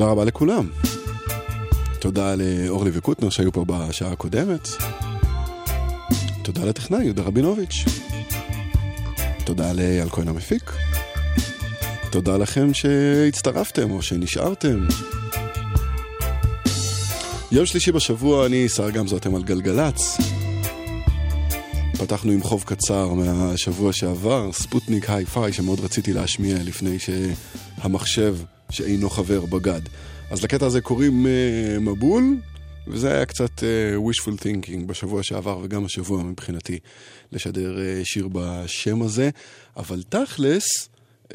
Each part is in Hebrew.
תודה רבה לכולם. תודה לאורלי וקוטנר שהיו פה בשעה הקודמת. תודה לטכנאי יהודה רבינוביץ'. תודה לאייל כהן המפיק. תודה לכם שהצטרפתם או שנשארתם. יום שלישי בשבוע אני שר גמזו אתם על גלגלצ. פתחנו עם חוב קצר מהשבוע שעבר, ספוטניק היי-פיי שמאוד רציתי להשמיע לפני שהמחשב שאינו חבר בגד. אז לקטע הזה קוראים uh, מבול, וזה היה קצת uh, wishful thinking בשבוע שעבר וגם השבוע מבחינתי לשדר uh, שיר בשם הזה, אבל תכלס uh,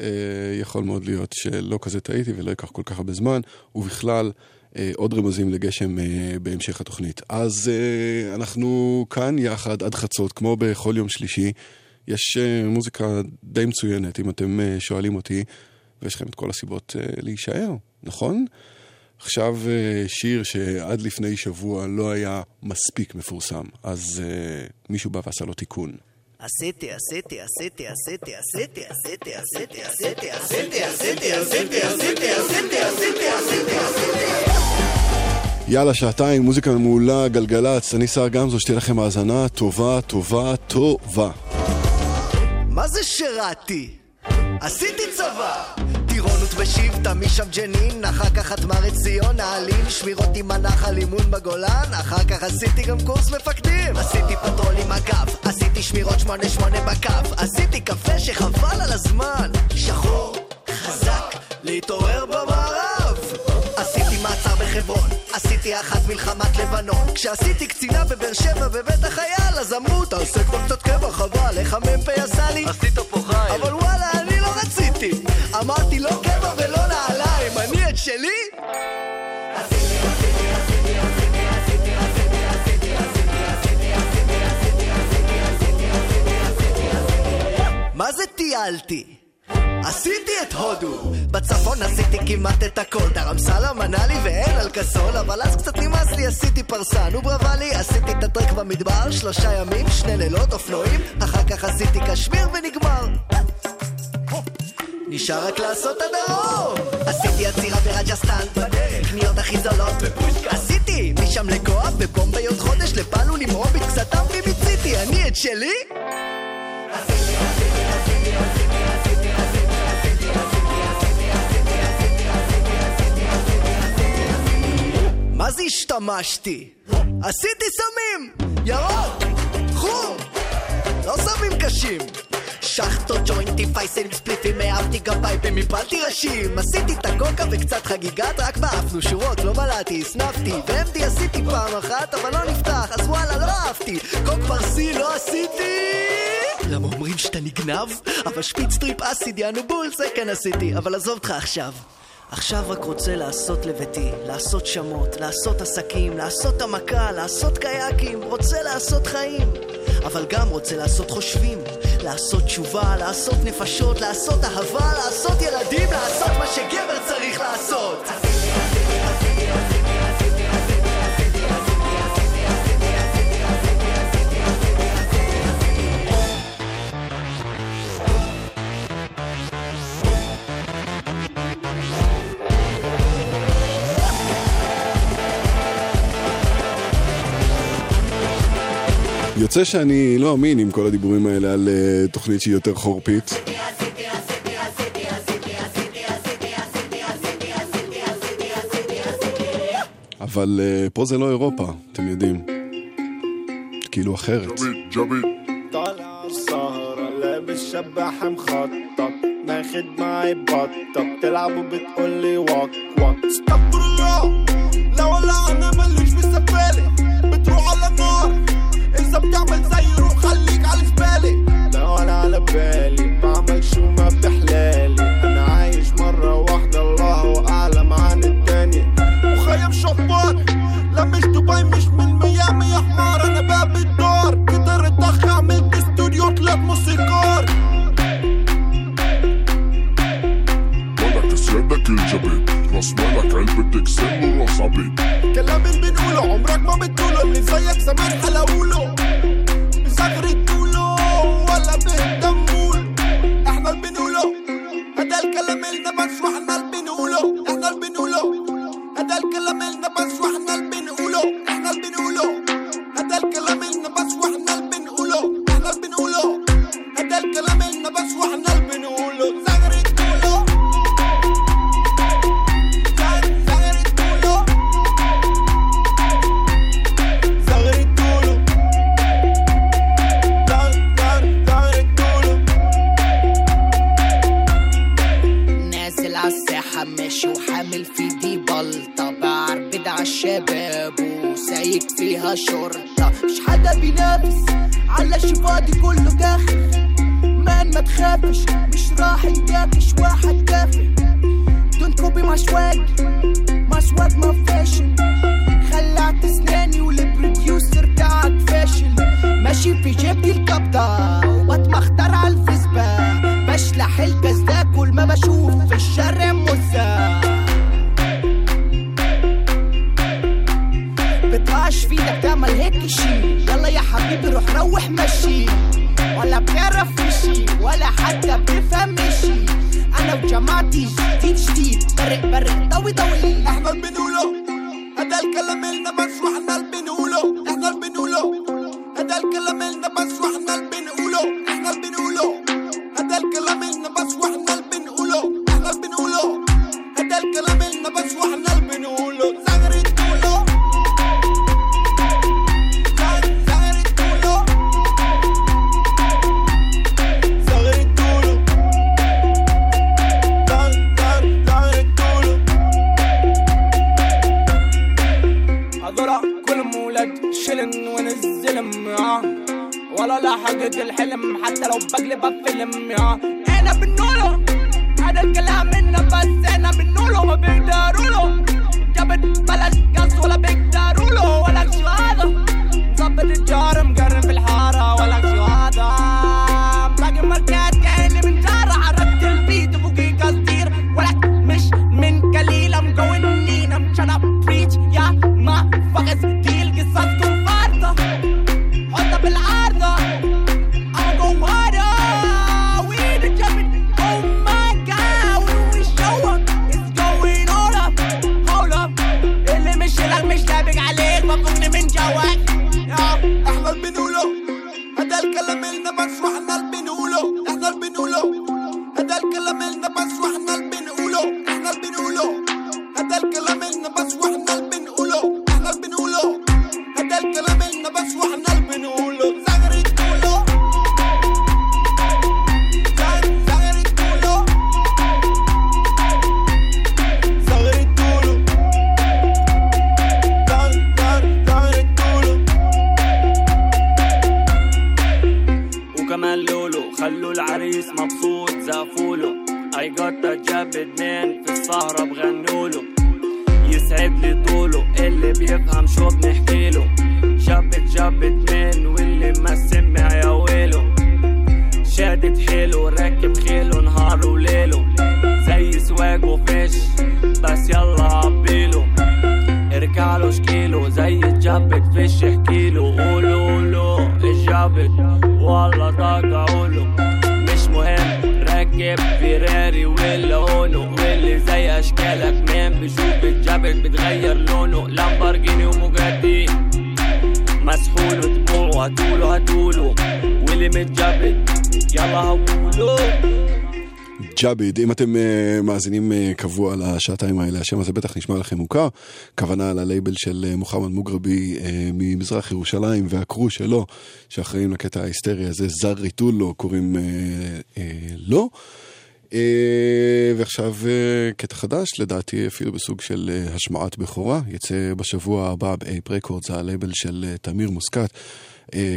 יכול מאוד להיות שלא כזה טעיתי ולא ייקח כל כך הרבה זמן, ובכלל עוד רמזים לגשם בהמשך התוכנית. אז אנחנו כאן יחד עד חצות, כמו בכל יום שלישי. יש מוזיקה די מצוינת, אם אתם שואלים אותי, ויש לכם את כל הסיבות אה, להישאר, נכון? עכשיו אה, שיר שעד לפני שבוע לא היה מספיק מפורסם, אז אה, מישהו בא ועשה לו תיקון. עשיתי, עשיתי, עשיתי, עשיתי, עשיתי, עשיתי, עשיתי, עשיתי, עשיתי, עשיתי, עשיתי, עשיתי, עשיתי, עשיתי, עשיתי, עשיתי. יאללה, שעתיים, מוזיקה מעולה, גלגלצ, אני שר גמזו, שתהיה לכם האזנה טובה, טובה, טובה. מה זה שירתי? עשיתי צבא! טירונות בשבטה, משם ג'נין, אחר כך חטמ"ר עציון, נעלין, שמירות עם הנחל, אימון בגולן, אחר כך עשיתי גם קורס מפקדים. עשיתי פטרול עם אגף, עשיתי שמירות שמונה שמונה בקו, עשיתי קפה שחבל על הזמן. שחור, חזק, להתעורר במארב. עשיתי מעצר בחברון, עשיתי אחת מלחמת לבנון. כשעשיתי קצינה בבאר שבע בבית החייל, אז אמרו, תעשה כבר קצת קבע, חבל, איך המ"פ עשה לי? עשית פה חייל. אבל וואלה, רציתי. אמרתי, לא קבע ולא נעליים, אני את שלי? מה זה טיילתי? עשיתי את הודו בצפון עשיתי כמעט את הכל דרמסלה מנה לי ואין על כסול אבל אז קצת נמאס לי עשיתי פרסן וברבלי עשיתי את הטרק במדבר שלושה ימים שני לילות אופנועים אחר כך עשיתי קשמיר ונגמר נשאר רק לעשות הדרום עשיתי עצירה ברג'סטן קניות הכי זולות עשיתי משם לגואה בבומביי עוד חודש לפעלו למרום מקצתם בלי מיציתי אני את שלי? מה זה השתמשתי? עשיתי סמים! ירוק! חום! לא סמים קשים! שחטות, ג'וינטים, פייסלים, ספליטים, העפתי גביים הפלתי ראשים עשיתי את הקוקה וקצת חגיגת, רק בעפנו שורות, לא בלעתי, הסנפתי ו-MD עשיתי פעם אחת, אבל לא נפתח, אז וואלה, לא אהבתי קוק פרסי לא עשיתי! למה אומרים שאתה נגנב? אבל שפיץ טריפ אסיד, יענו בול, זה כן עשיתי, אבל עזוב אותך עכשיו עכשיו רק רוצה לעשות לביתי, לעשות שמות, לעשות עסקים, לעשות המכה, לעשות קייקים, רוצה לעשות חיים. אבל גם רוצה לעשות חושבים, לעשות תשובה, לעשות נפשות, לעשות אהבה, לעשות ילדים, לעשות מה שגבר צריך לעשות. יוצא שאני לא אמין עם כל הדיבורים האלה על אה, תוכנית שהיא יותר חורפית. אבל אה, פה זה לא אירופה, אתם יודעים. כאילו אחרת. طالع السهرة لابس شبح مخطط ماخد معي بطة بتلعب وبتقولي وك وك استغفر الله لا ولا انا ماليش في اذا بتعمل زي روح خليك على زبالة لا ولا على بالي بعمل شو ما بتحلالي أنا عايش مرة واحدة الله أعلم عن التاني. مخيم شطار لا مش دبي مش من ميامي يا حمار. أنا باب الدار كتر الضخ عملت استوديو طلعت موسيقار. ولك سيادك الجبين راس مالك علبة اكسام وراس عبيد كلام بنقوله عمرك ما بتقوله اللي زيك زمان حلاوله بزغري تقوله ولا بهدمول إحنا اللي بنقوله هذا الكلام اللي بس وإحنا اللي بنقوله إحنا اللي بنقوله هذا الكلام اللي بس وإحنا اللي بنقوله إحنا اللي بنقوله هذا الكلام اللي بس وإحنا اللي بنقوله إحنا اللي بنقوله هذا الكلام وسايق فيها شرطة. مش حدا بينافس على فاضي كله داخل. مان ما تخافش مش راح يداكش واحد كافر دون كوبي مشواج مشواج ما فاشل. خلعت اسناني والبروديوسر بتاعك فاشل. ماشي في جيبي القبضة واتمختر على الفيسبا. بشلح الكذاب كل ما بشوف في الشارع مزة. بتقعش في إيدك تعمل هيك شي. يلا يا حبيبي روح روح مشي. ولا بتعرف شي ولا حتى بتفهم شي أنا وجماعتي جديد جديد. برق برق ضوي ضوي إحنا بنقوله هذا الكلام لنا بس وإحنا بنقوله إحنا بنقوله هذا الكلام لنا بس وإحنا بنقوله إحنا بنقوله هذا الكلام لنا بس وإحنا بنقوله إحنا بنقوله هذا الكلام لنا بس وإحنا بنقوله מאזינים אה, קבוע לשעתיים האלה, השם הזה בטח נשמע לכם מוכר. כוונה ללייבל של אה, מוחמד מוגרבי אה, ממזרח ירושלים וה crew שלו, שאחראים לקטע ההיסטרי הזה, זר ריטולו, קוראים אה, אה, לו. אה, ועכשיו קטע חדש, לדעתי אפילו בסוג של השמעת בכורה, יצא בשבוע הבא באייפ רקורדס, הלייבל של תמיר מוסקת.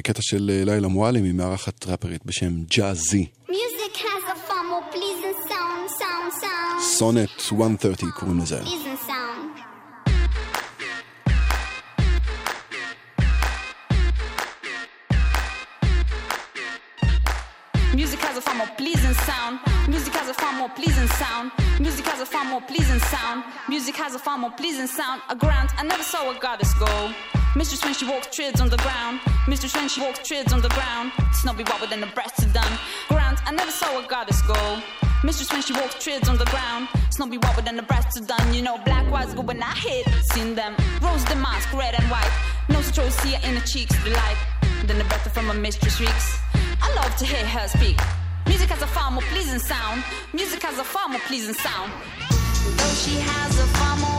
קטע של לילה מועלם עם מארחת ראפרית בשם ג'אזי. סונט 130 קוראים לזה. Pleasing sound. Music has a far more pleasing sound. Music has a far more pleasing sound. Music has a far more pleasing sound. Music has a far more pleasing sound. A grant, I never saw a goddess go. Mistress when she walks treads on the ground. Mistress when she walks treads on the ground. Snobby wobble then the breasts are done. Grant, I never saw a goddess go. Mistress when she walks treads on the ground. Snobby wobble then the breasts are done. You know black was good when I hit. Seen them. Rose the mask, red and white. No choice, see her in the cheeks, delight. Then the breath from a mistress reeks. I love to hear her speak. Music has a far more pleasing sound. Music has a far more pleasing sound. Though she has a far more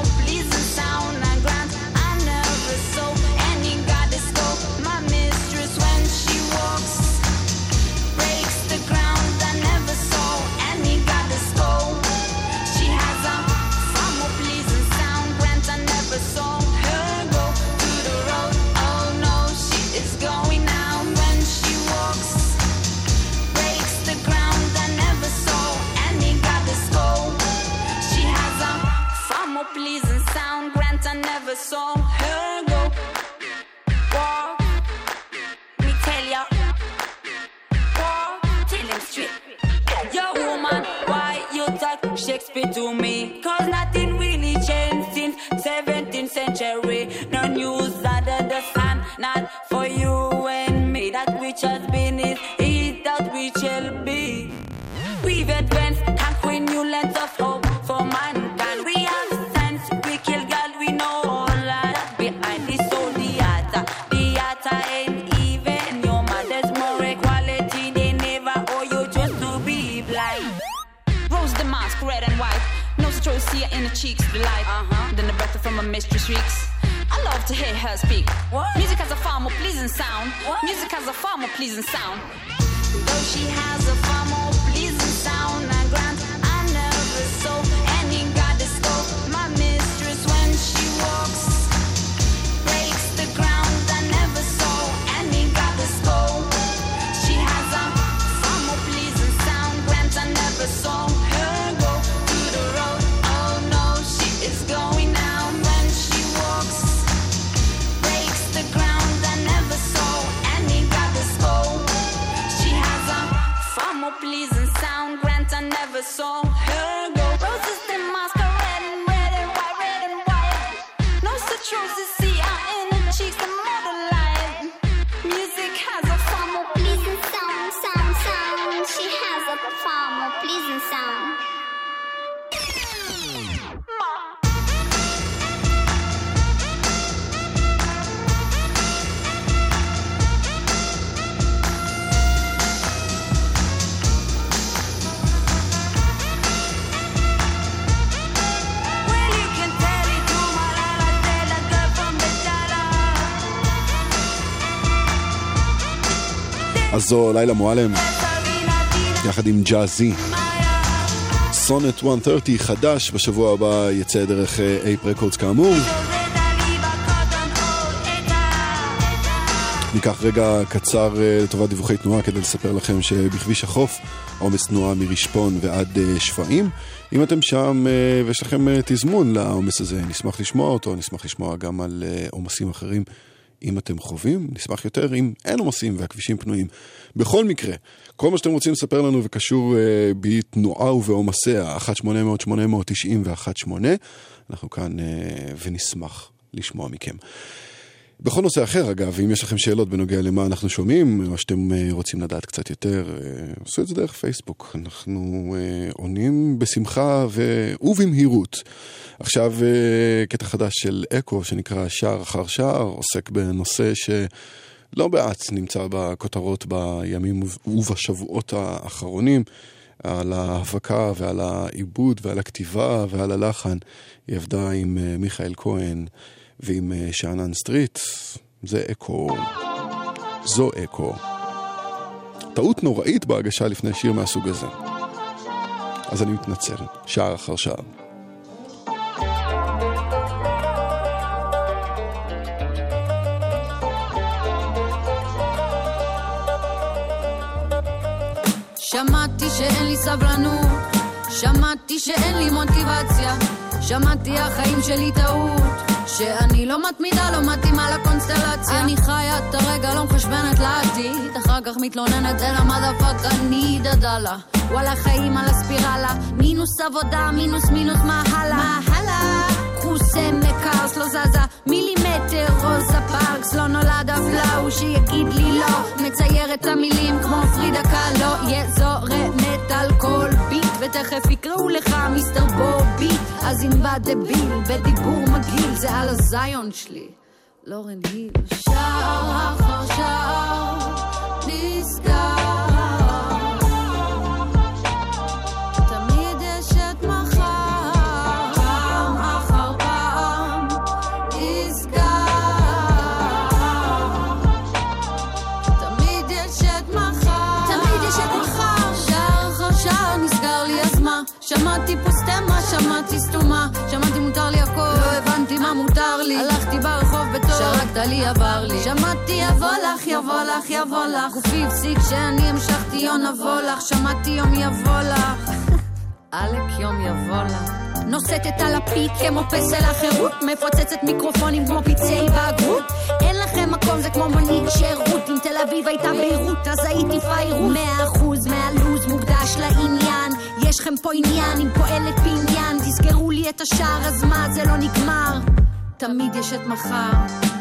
Shakespeare to me. Hear her speak. Music has a far more pleasing sound. Music has a far more pleasing sound. Though she has a far more pleasing sound, I grant I never saw any goddess go. My mistress when she walks ever so hurt זו לילה מועלם, יחד עם ג'אזי. סונט 130 חדש, בשבוע הבא יצא דרך אייפ רקורדס כאמור. ניקח רגע קצר אה, לטובת דיווחי תנועה כדי לספר לכם שבכביש החוף עומס תנועה מרשפון ועד אה, שפיים. אם אתם שם אה, ויש לכם אה, תזמון לעומס הזה, נשמח לשמוע אותו, נשמח לשמוע גם על אה, עומסים אחרים. אם אתם חווים, נשמח יותר אם אין עומסים והכבישים פנויים. בכל מקרה, כל מה שאתם רוצים לספר לנו וקשור אה, בתנועה ובעומסיה, 1-800-890-1-8, אנחנו כאן אה, ונשמח לשמוע מכם. בכל נושא אחר, אגב, אם יש לכם שאלות בנוגע למה אנחנו שומעים, או שאתם אה, רוצים לדעת קצת יותר, אה, עשו את זה דרך פייסבוק. אנחנו אה, עונים בשמחה ו... ובמהירות. עכשיו, קטע חדש של אקו, שנקרא שער אחר שער, עוסק בנושא שלא מעט נמצא בכותרות בימים ובשבועות האחרונים. על ההפקה ועל העיבוד ועל הכתיבה ועל הלחן. היא עבדה עם מיכאל כהן ועם אה, שאנן סטריט. זה אקו. זו אקו. טעות נוראית בהגשה לפני שיר מהסוג הזה. אז אני מתנצל, שער אחר שער. שמעתי שאין לי סבלנות, שמעתי שאין לי מוטיבציה, שמעתי החיים שלי טעות, שאני לא מתמידה, לא מתאימה לקונסטלציה. אני חיה את הרגע, לא מחשבנת לעתיד, אחר כך מתלוננת אל המדפק, אני דדלה. וואלה חיים על הספירלה, מינוס עבודה, מינוס מינוס מה הלאה? חוסם מקרס לא זזה מילימטר רוזה פארקס לא נולד אף לאו שיגיד לי לא. מצייר את המילים כמו פרידה קלו יזורמת על כל ביט ותכף יקראו לך מיסטר בובי. אז בא דביל בדיבור מגעיל זה על הזיון שלי. לורן היל. שער אחר שער נסגר שמעתי פה סטמה, שמעתי סתומה, שמעתי מותר לי הכל, לא הבנתי מה מותר לי. הלכתי ברחוב בטוב, שרקת לי עבר לי. שמעתי יבוא לך, יבוא לך, יבוא לך. גופי הפסיק שאני המשכתי יום נבוא לך, שמעתי יום יבוא לך. עלק יום יבוא לך. נוסטת על הפיק כמו פסל החירות מפוצצת מיקרופונים כמו פצעי בגרות אין לכם מקום זה כמו מונית שירות אם תל אביב הייתה ביירות אז הייתי פיירות מאה אחוז מהלו"ז מוקדש לעניין יש לכם פה עניין, אם פועלת בעניין, תסגרו לי את השער, אז מה, זה לא נגמר. תמיד יש את מחר.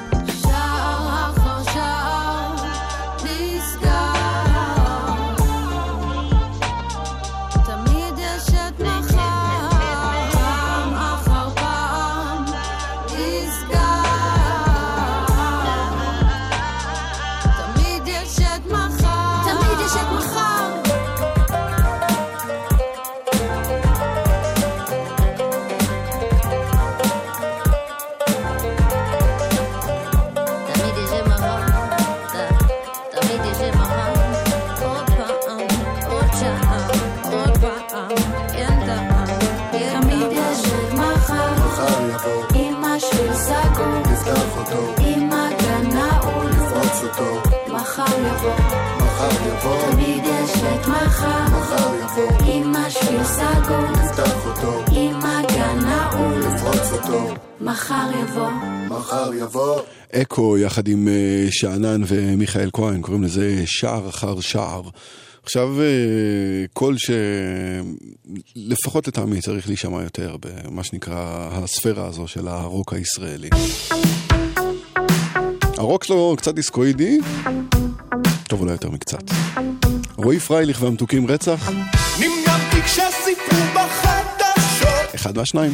יבוא. תמיד יש את מחר. מחר יבוא. עם השביל סגור. נפתח אותו. עם הגן נעול. נפרוץ אותו. מחר יבוא. מחר יבוא. אקו יחד עם אה, שאנן ומיכאל כהן, קוראים לזה שער אחר שער. עכשיו, אה, קול שלפחות לטעמי צריך להישמע יותר במה שנקרא הספירה הזו של הרוק הישראלי. הרוק שלו קצת דיסקואידי, טוב אולי יותר מקצת. רועי פרייליך והמתוקים רצח, נמנמתי כשסיפרו בחדשות אחד מהשניים.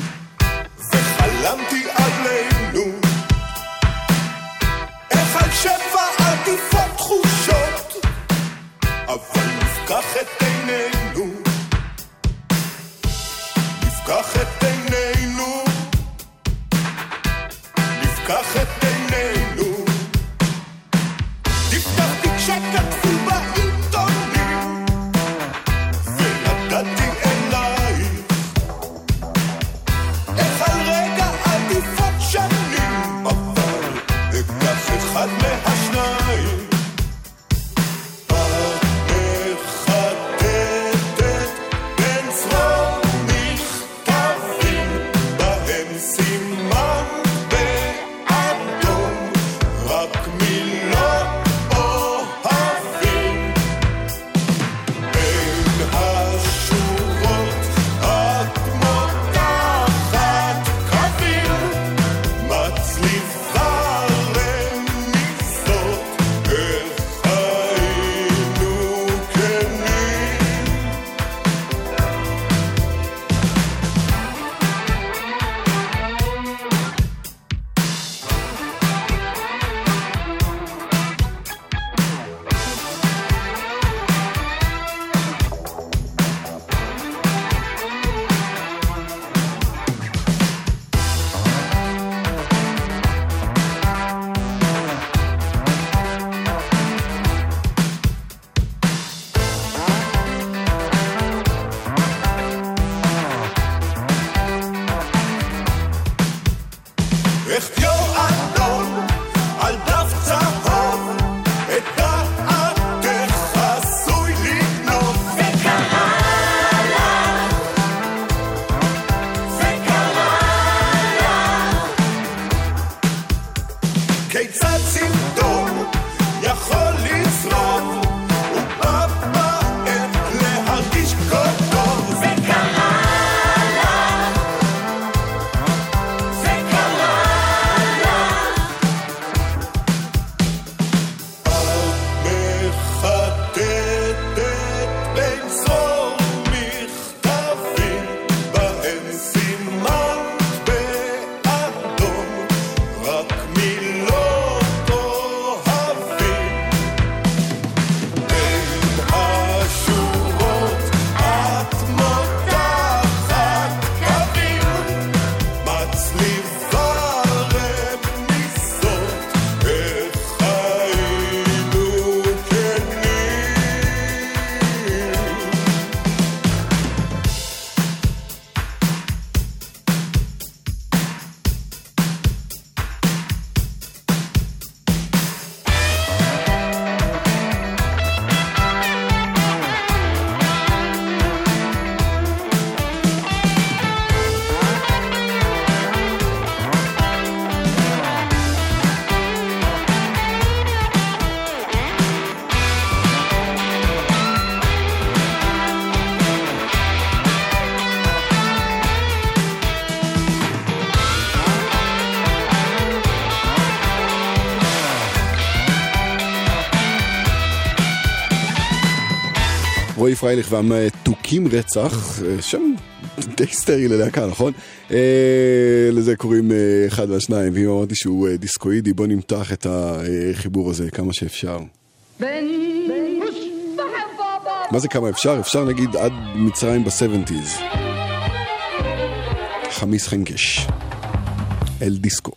פרייליך והמתוקים רצח, אה, שם די היסטרי ללהקה, נכון? אה, לזה קוראים אה, אחד והשניים, ואם אמרתי שהוא אה, דיסקואידי, בוא נמתח את החיבור הזה כמה שאפשר. מה זה כמה אפשר? אפשר נגיד עד מצרים ב-70's. חמיס חנקש. אל דיסקו.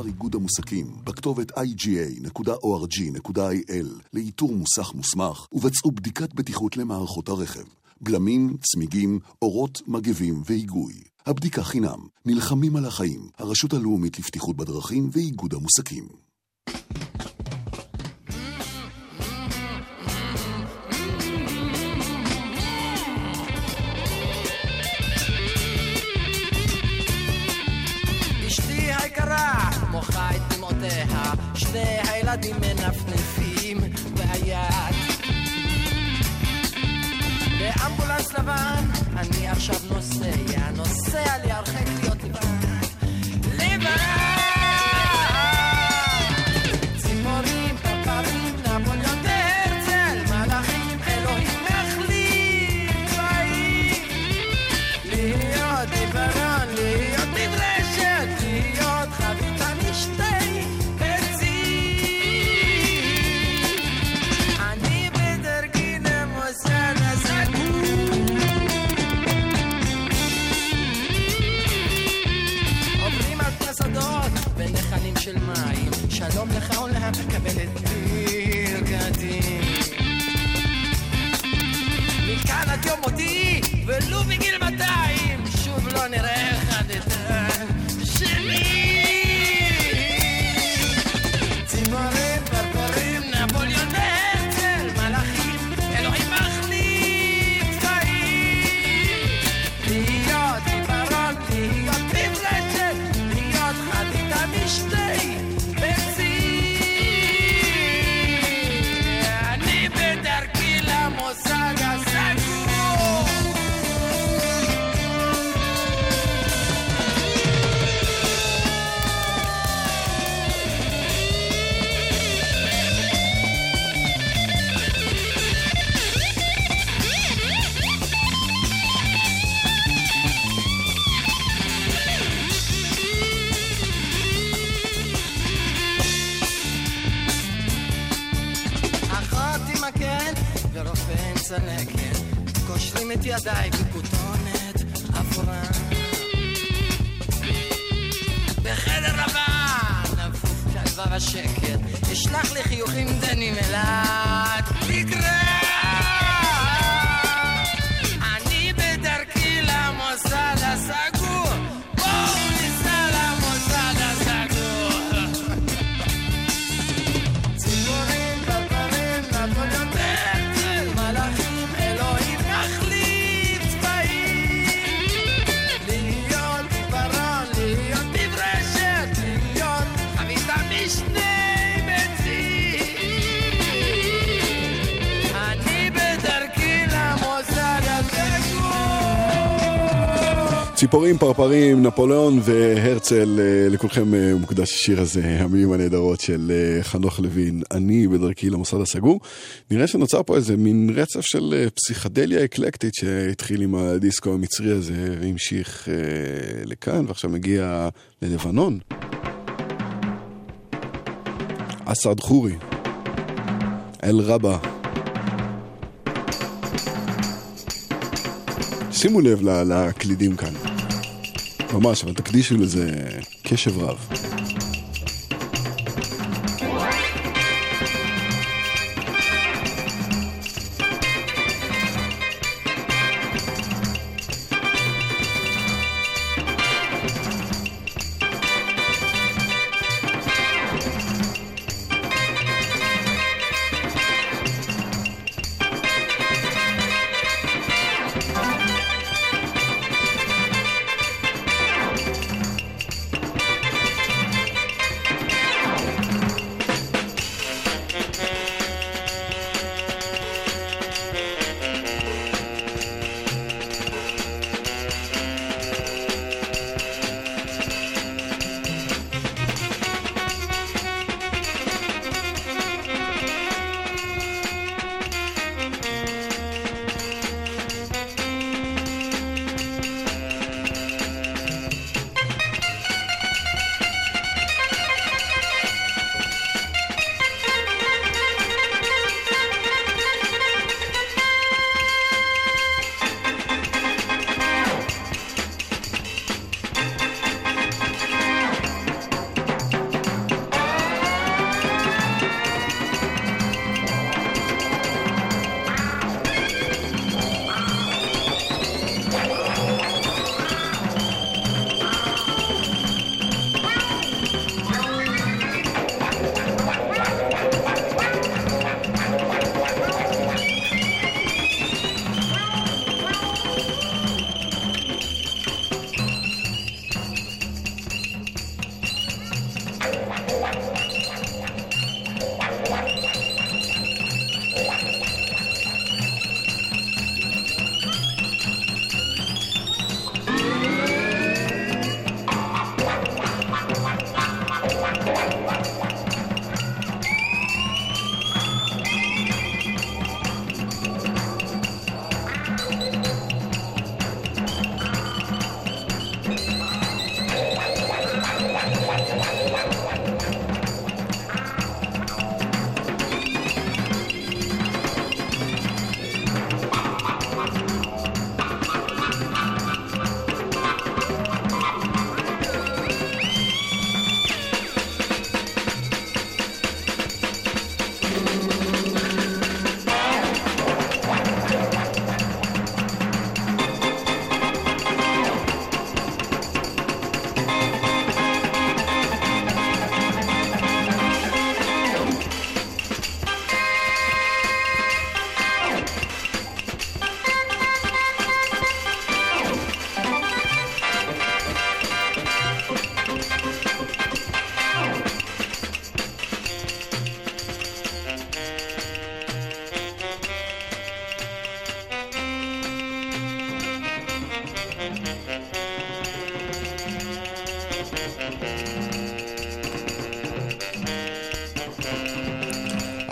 לאתר איגוד המוסקים בכתובת iga.org.il לאיתור מוסך מוסמך ובצעו בדיקת בטיחות למערכות הרכב. בלמים, צמיגים, אורות, מגבים והיגוי. הבדיקה חינם. נלחמים על החיים. הרשות הלאומית לבטיחות בדרכים ואיגוד המוסקים. לבן אני עכשיו נוסע, נוסע לי הרחק מכאן עד יום מותי, ולו בגיל ציפורים, פרפרים, נפוליאון והרצל, אה, לכולכם אה, מוקדש השיר הזה, המילים הנהדרות של אה, חנוך לוין, אני בדרכי למוסד הסגור. נראה שנוצר פה איזה מין רצף של פסיכדליה אקלקטית שהתחיל עם הדיסקו המצרי הזה והמשיך לכאן ועכשיו מגיע ללבנון. אסעד חורי, אל רבה. שימו לב לקלידים כאן. ממש, אבל תקדישו לזה קשב רב.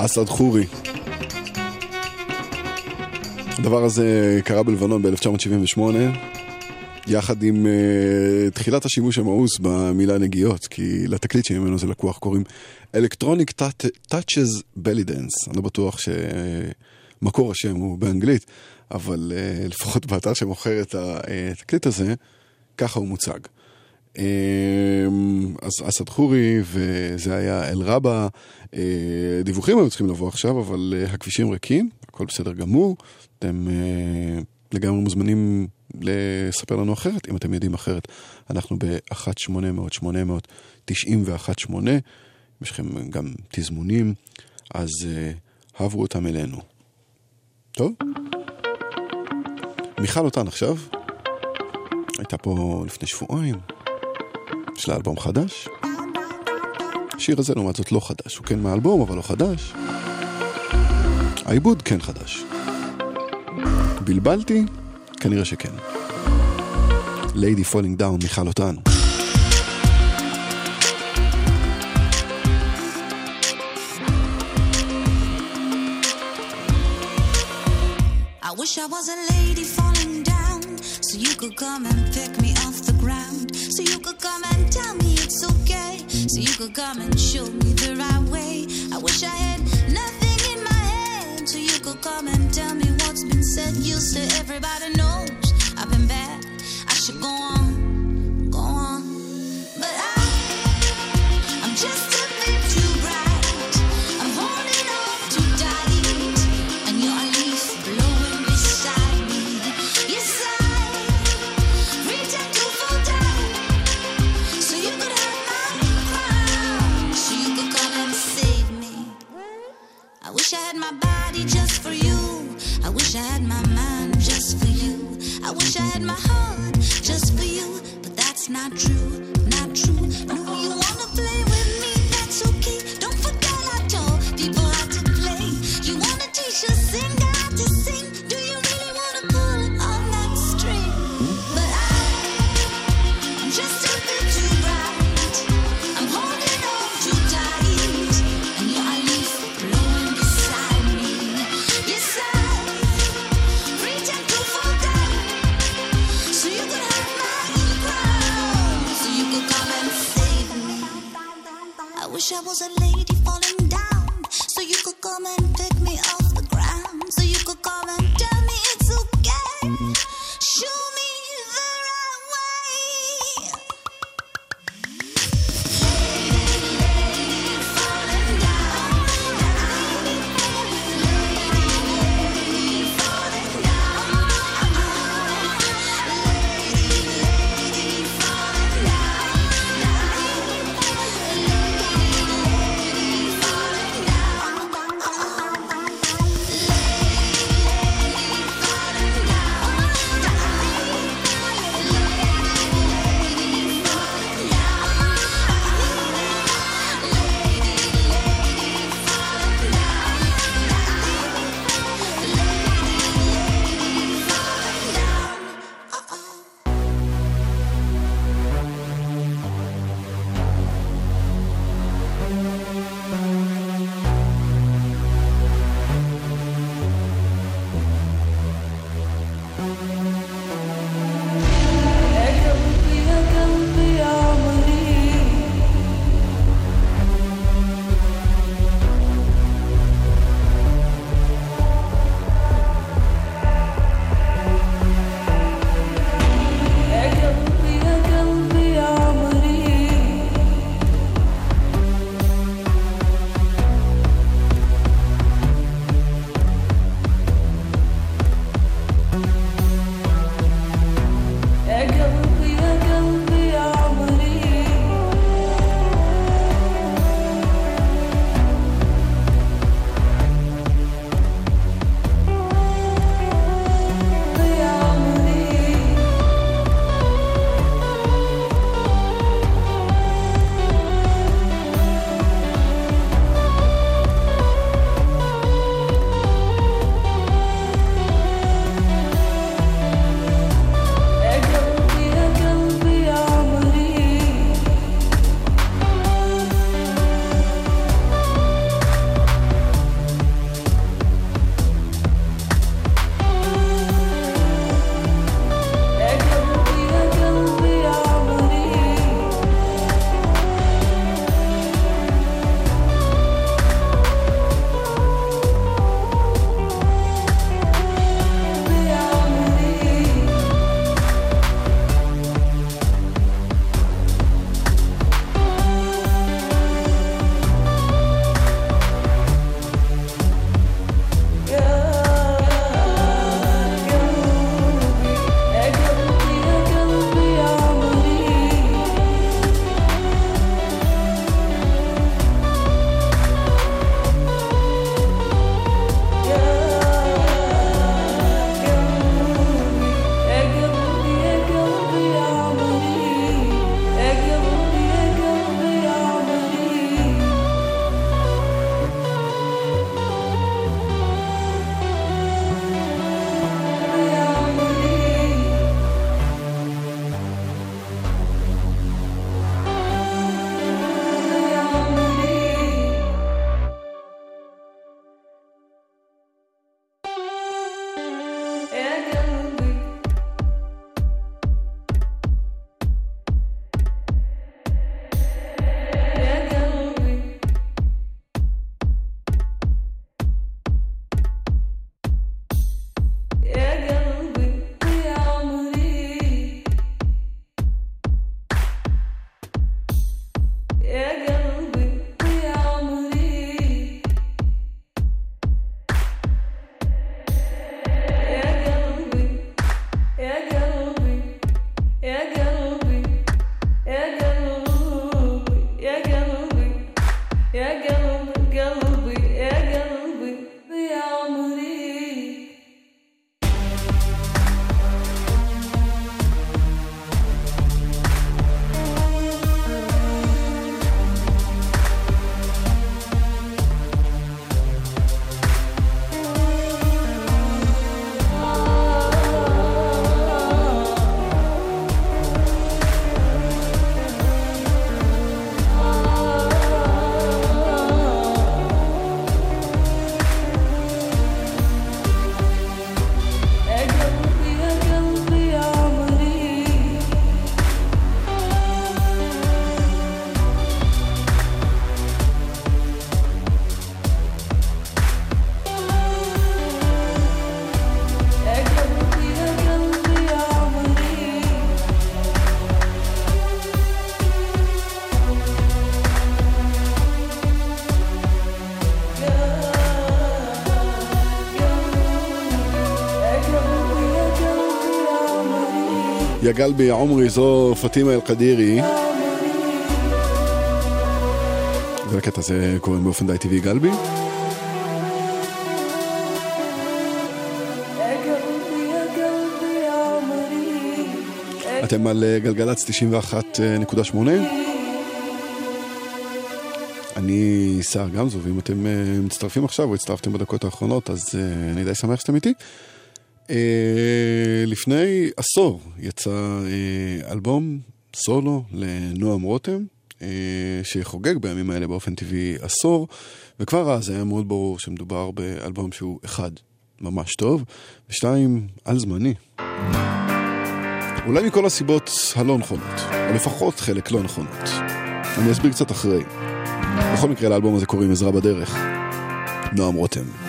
אסד חורי. הדבר הזה קרה בלבנון ב-1978, יחד עם uh, תחילת השימוש המאוס במילה נגיעות, כי לתקליט שממנו זה לקוח קוראים Electronic Touches Belly Dance. אני לא בטוח שמקור השם הוא באנגלית, אבל uh, לפחות באתר שמוכר את התקליט הזה, ככה הוא מוצג. אמ, אז אסד חורי, וזה היה אל-רבה. אה, דיווחים היו צריכים לבוא עכשיו, אבל אה, הכבישים ריקים, הכל בסדר גמור. אתם אה, לגמרי מוזמנים לספר לנו אחרת, אם אתם יודעים אחרת. אנחנו ב-1-800-800-91-8, יש לכם גם תזמונים, אז העברו אותם אלינו. טוב? מיכל אותן עכשיו, הייתה פה לפני שבועיים. יש לה אלבום חדש. השיר הזה לעומת זאת לא חדש, הוא כן מהאלבום אבל לא חדש. העיבוד כן חדש. בלבלתי? כנראה שכן. Lady Falling Down, מיכל אותנו. I wish I was a lady falling down so you could come and pick me off the. So you could come and tell me it's okay. So you could come and show me the right way. I wish I had nothing in my head. So you could come and tell me what's been said. You say everybody knows I've been bad. I should go on, גלבי, יא עומרי, זו פטימה אל-קדירי. ולקטע הזה קוראים באופן די טבעי גלבי. אתם על אה, גלגלצ 91.8. אני סער גמזו, ואם אתם אה, מצטרפים עכשיו או הצטרפתם בדקות האחרונות, אז אה, אני די שמח שאתם איתי. אה, לפני עשור יצא אה, אלבום סולו לנועם רותם, אה, שחוגג בימים האלה באופן טבעי עשור, וכבר אז היה מאוד ברור שמדובר באלבום שהוא אחד, ממש טוב, ושתיים, על זמני. אולי מכל הסיבות הלא נכונות, או לפחות חלק לא נכונות. אני אסביר קצת אחרי. בכל מקרה לאלבום הזה קוראים עזרה בדרך. נועם רותם.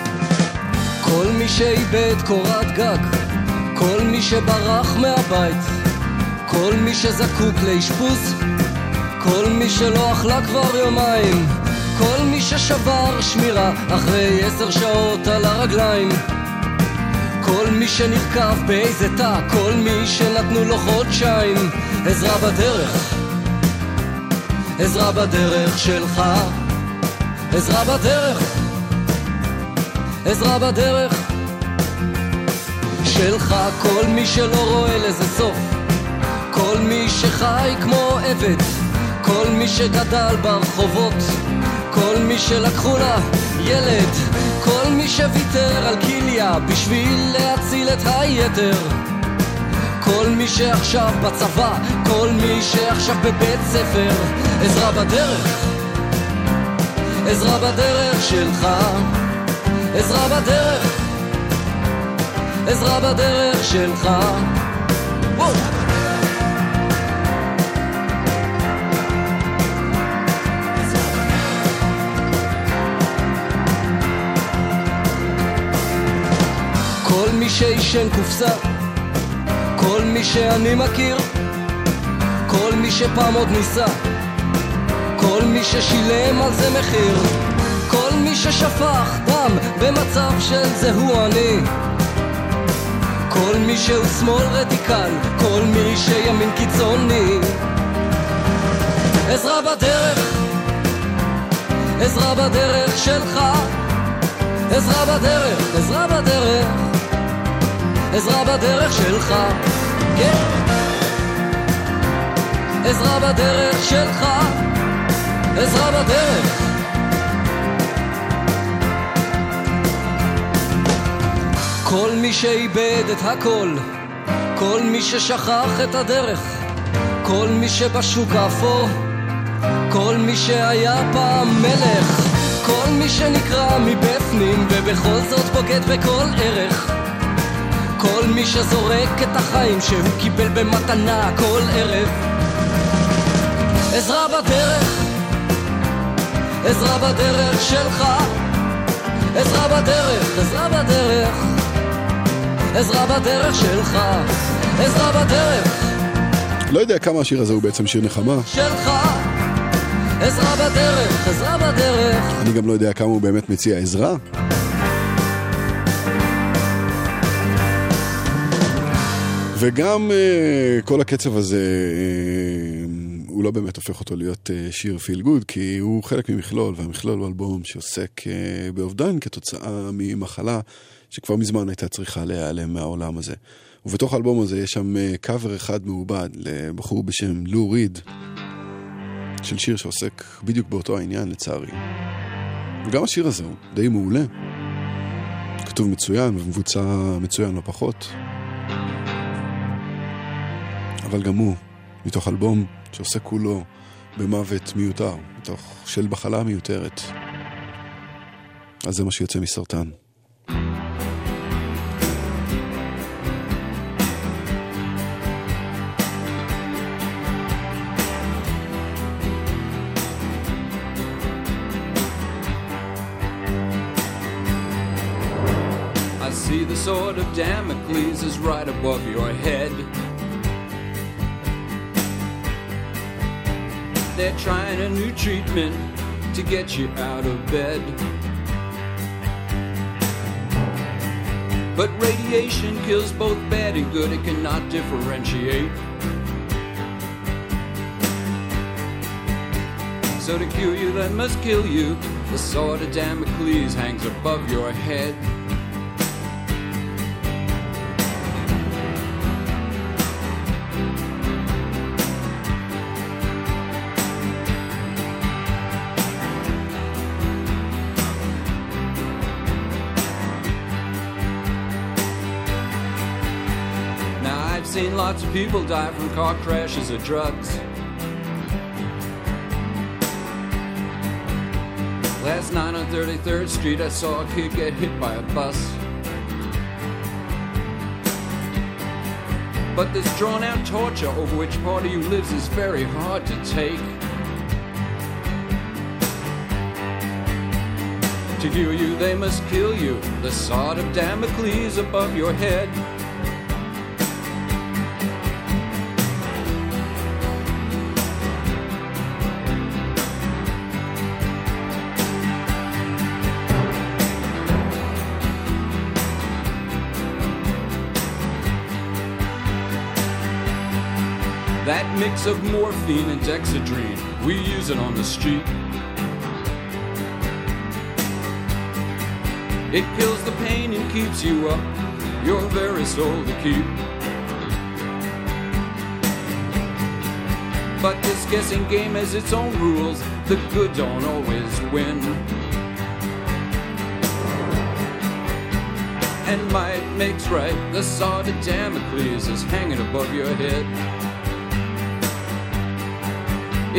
שאיבד קורת גג, כל מי שברח מהבית, כל מי שזקוק לאשפוז, כל מי שלא אכלה כבר יומיים, כל מי ששבר שמירה אחרי עשר שעות על הרגליים, כל מי שנרקב באיזה תא, כל מי שנתנו לו חודשיים, עזרה בדרך, עזרה בדרך שלך, עזרה בדרך. עזרה בדרך שלך, כל מי שלא רואה לזה סוף, כל מי שחי כמו עבד, כל מי שגדל ברחובות, כל מי שלקחו לה ילד, כל מי שוויתר על כליה בשביל להציל את היתר. כל מי שעכשיו בצבא, כל מי שעכשיו בבית ספר, עזרה בדרך, עזרה בדרך שלך. עזרה בדרך, עזרה בדרך שלך. כל מי שעישן קופסה, כל מי שאני מכיר, כל מי שפעם עוד ניסה, כל מי ששילם על זה מחיר. כל מי ששפך דם במצב של זה הוא אני כל מי שהוא שמאל רדיקל, כל מי שימין קיצוני. עזרה בדרך, עזרה בדרך שלך. עזרה בדרך, עזרה בדרך עזרה בדרך שלך, כן. עזרה בדרך שלך עזרה בדרך כל מי שאיבד את הכל, כל מי ששכח את הדרך, כל מי שבשוק האפור, כל מי שהיה פעם מלך, כל מי שנקרע מבפנים ובכל זאת בוגד בכל ערך, כל מי שזורק את החיים שהוא קיבל במתנה כל ערב. עזרה בדרך, עזרה בדרך שלך, עזרה בדרך, עזרה בדרך. עזרה בדרך שלך, עזרה בדרך לא יודע כמה השיר הזה הוא בעצם שיר נחמה. שלך, עזרה בדרך, עזרה בדרך. אני גם לא יודע כמה הוא באמת מציע עזרה. וגם uh, כל הקצב הזה, uh, הוא לא באמת הופך אותו להיות uh, שיר פיל גוד, כי הוא חלק ממכלול, והמכלול הוא אלבום שעוסק באובדן כתוצאה ממחלה שכבר מזמן הייתה צריכה להיעלם מהעולם הזה. ובתוך האלבום הזה יש שם קאבר אחד מעובד לבחור בשם לו ריד, של שיר שעוסק בדיוק באותו העניין לצערי. וגם השיר הזה הוא די מעולה. כתוב מצוין ומבוצע מצוין לא פחות. אבל גם הוא, מתוך אלבום שעוסק כולו במוות מיותר, מתוך של מחלה מיותרת. אז זה מה שיוצא מסרטן. sword of Damocles is right above your head. They're trying a new treatment to get you out of bed. But radiation kills both bad and good, it cannot differentiate. So to cure you, that must kill you. The sword of Damocles hangs above your head. People die from car crashes or drugs. Last night on 33rd Street, I saw a kid get hit by a bus. But this drawn out torture over which part of you lives is very hard to take. To cure you, they must kill you. The sword of Damocles above your head. Mix of morphine and dexedrine, we use it on the street. It kills the pain and keeps you up, your very soul to keep. But this guessing game has its own rules, the good don't always win. And might makes right, the sword of Damocles is hanging above your head.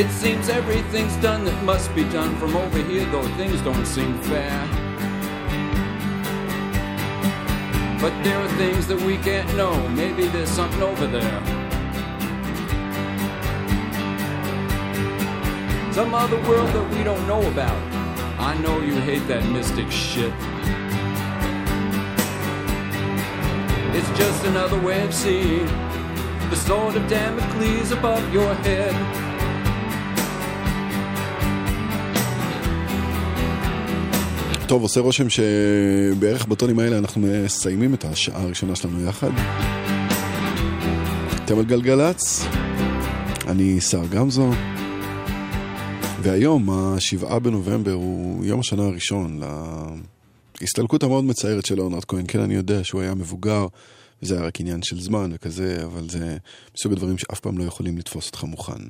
It seems everything's done that must be done from over here, though things don't seem fair. But there are things that we can't know. Maybe there's something over there. Some other world that we don't know about. I know you hate that mystic shit. It's just another way of seeing the sword of Damocles above your head. טוב, עושה רושם שבערך בטונים האלה אנחנו מסיימים את השעה הראשונה שלנו יחד. אתם על גלגלצ, אני שר גמזו, והיום, השבעה בנובמבר, הוא יום השנה הראשון להסתלקות המאוד מצערת של אורנרד כהן. כן, אני יודע שהוא היה מבוגר, וזה היה רק עניין של זמן וכזה, אבל זה מסוג הדברים שאף פעם לא יכולים לתפוס אותך מוכן.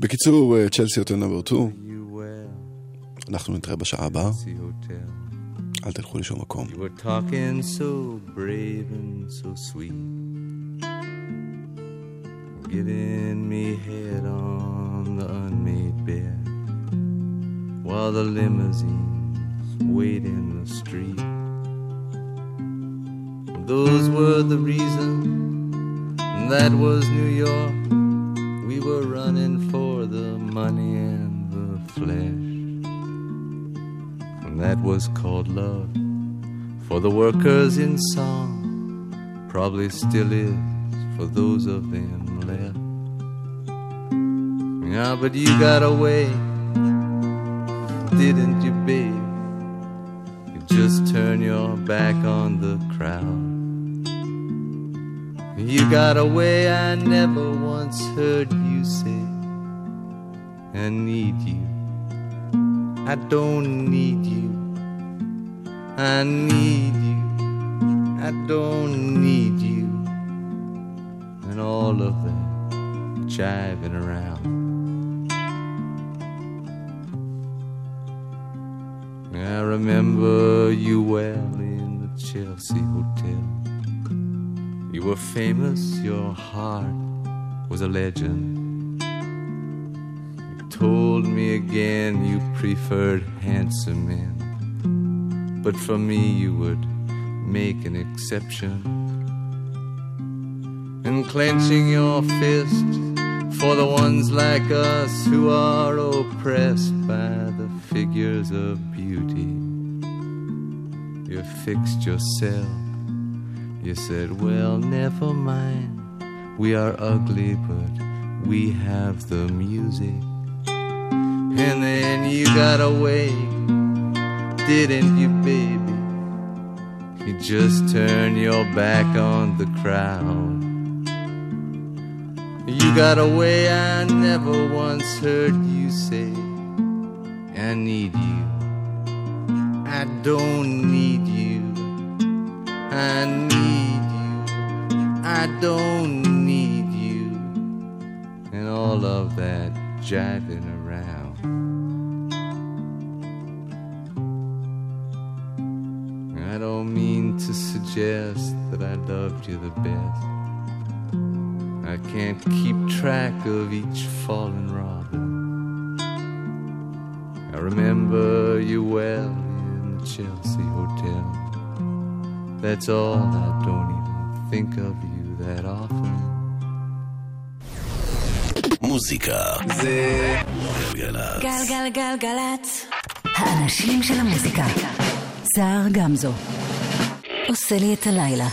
בקיצור, צ'לסי יותר נאמר 2. אנחנו נתראה בשעה הבאה. אל תלכו לשום מקום. You were talking so brave and so sweet. Giving me head on the unmade bed while the limousines wait in the street. Those were the reasons. That was New York. We were running for the money and the flesh. And that was called love for the workers in song. Probably still is for those of them left. Yeah, but you got away, didn't you, babe? You just turn your back on the crowd. You got away, I never once heard you say, I need you. I don't need you. I need you. I don't need you. And all of that jiving around. I remember you well in the Chelsea Hotel. You were famous, your heart was a legend. Told me again you preferred handsome men, but for me you would make an exception. And clenching your fist for the ones like us who are oppressed by the figures of beauty. You fixed yourself. You said, Well, never mind. We are ugly, but we have the music. And then you got away, didn't you, baby? You just turned your back on the crowd. You got away, I never once heard you say. I need you. I don't need you. I need you. I don't need you. And all of that jiving I don't mean to suggest that I loved you the best. I can't keep track of each fallen robin. I remember you well in the Chelsea Hotel. That's all, I don't even think of you that often. מוזיקה זה גלגלצ. גלגלגלגלצ. האנשים של המוזיקה. סער גמזו. עושה לי את הלילה.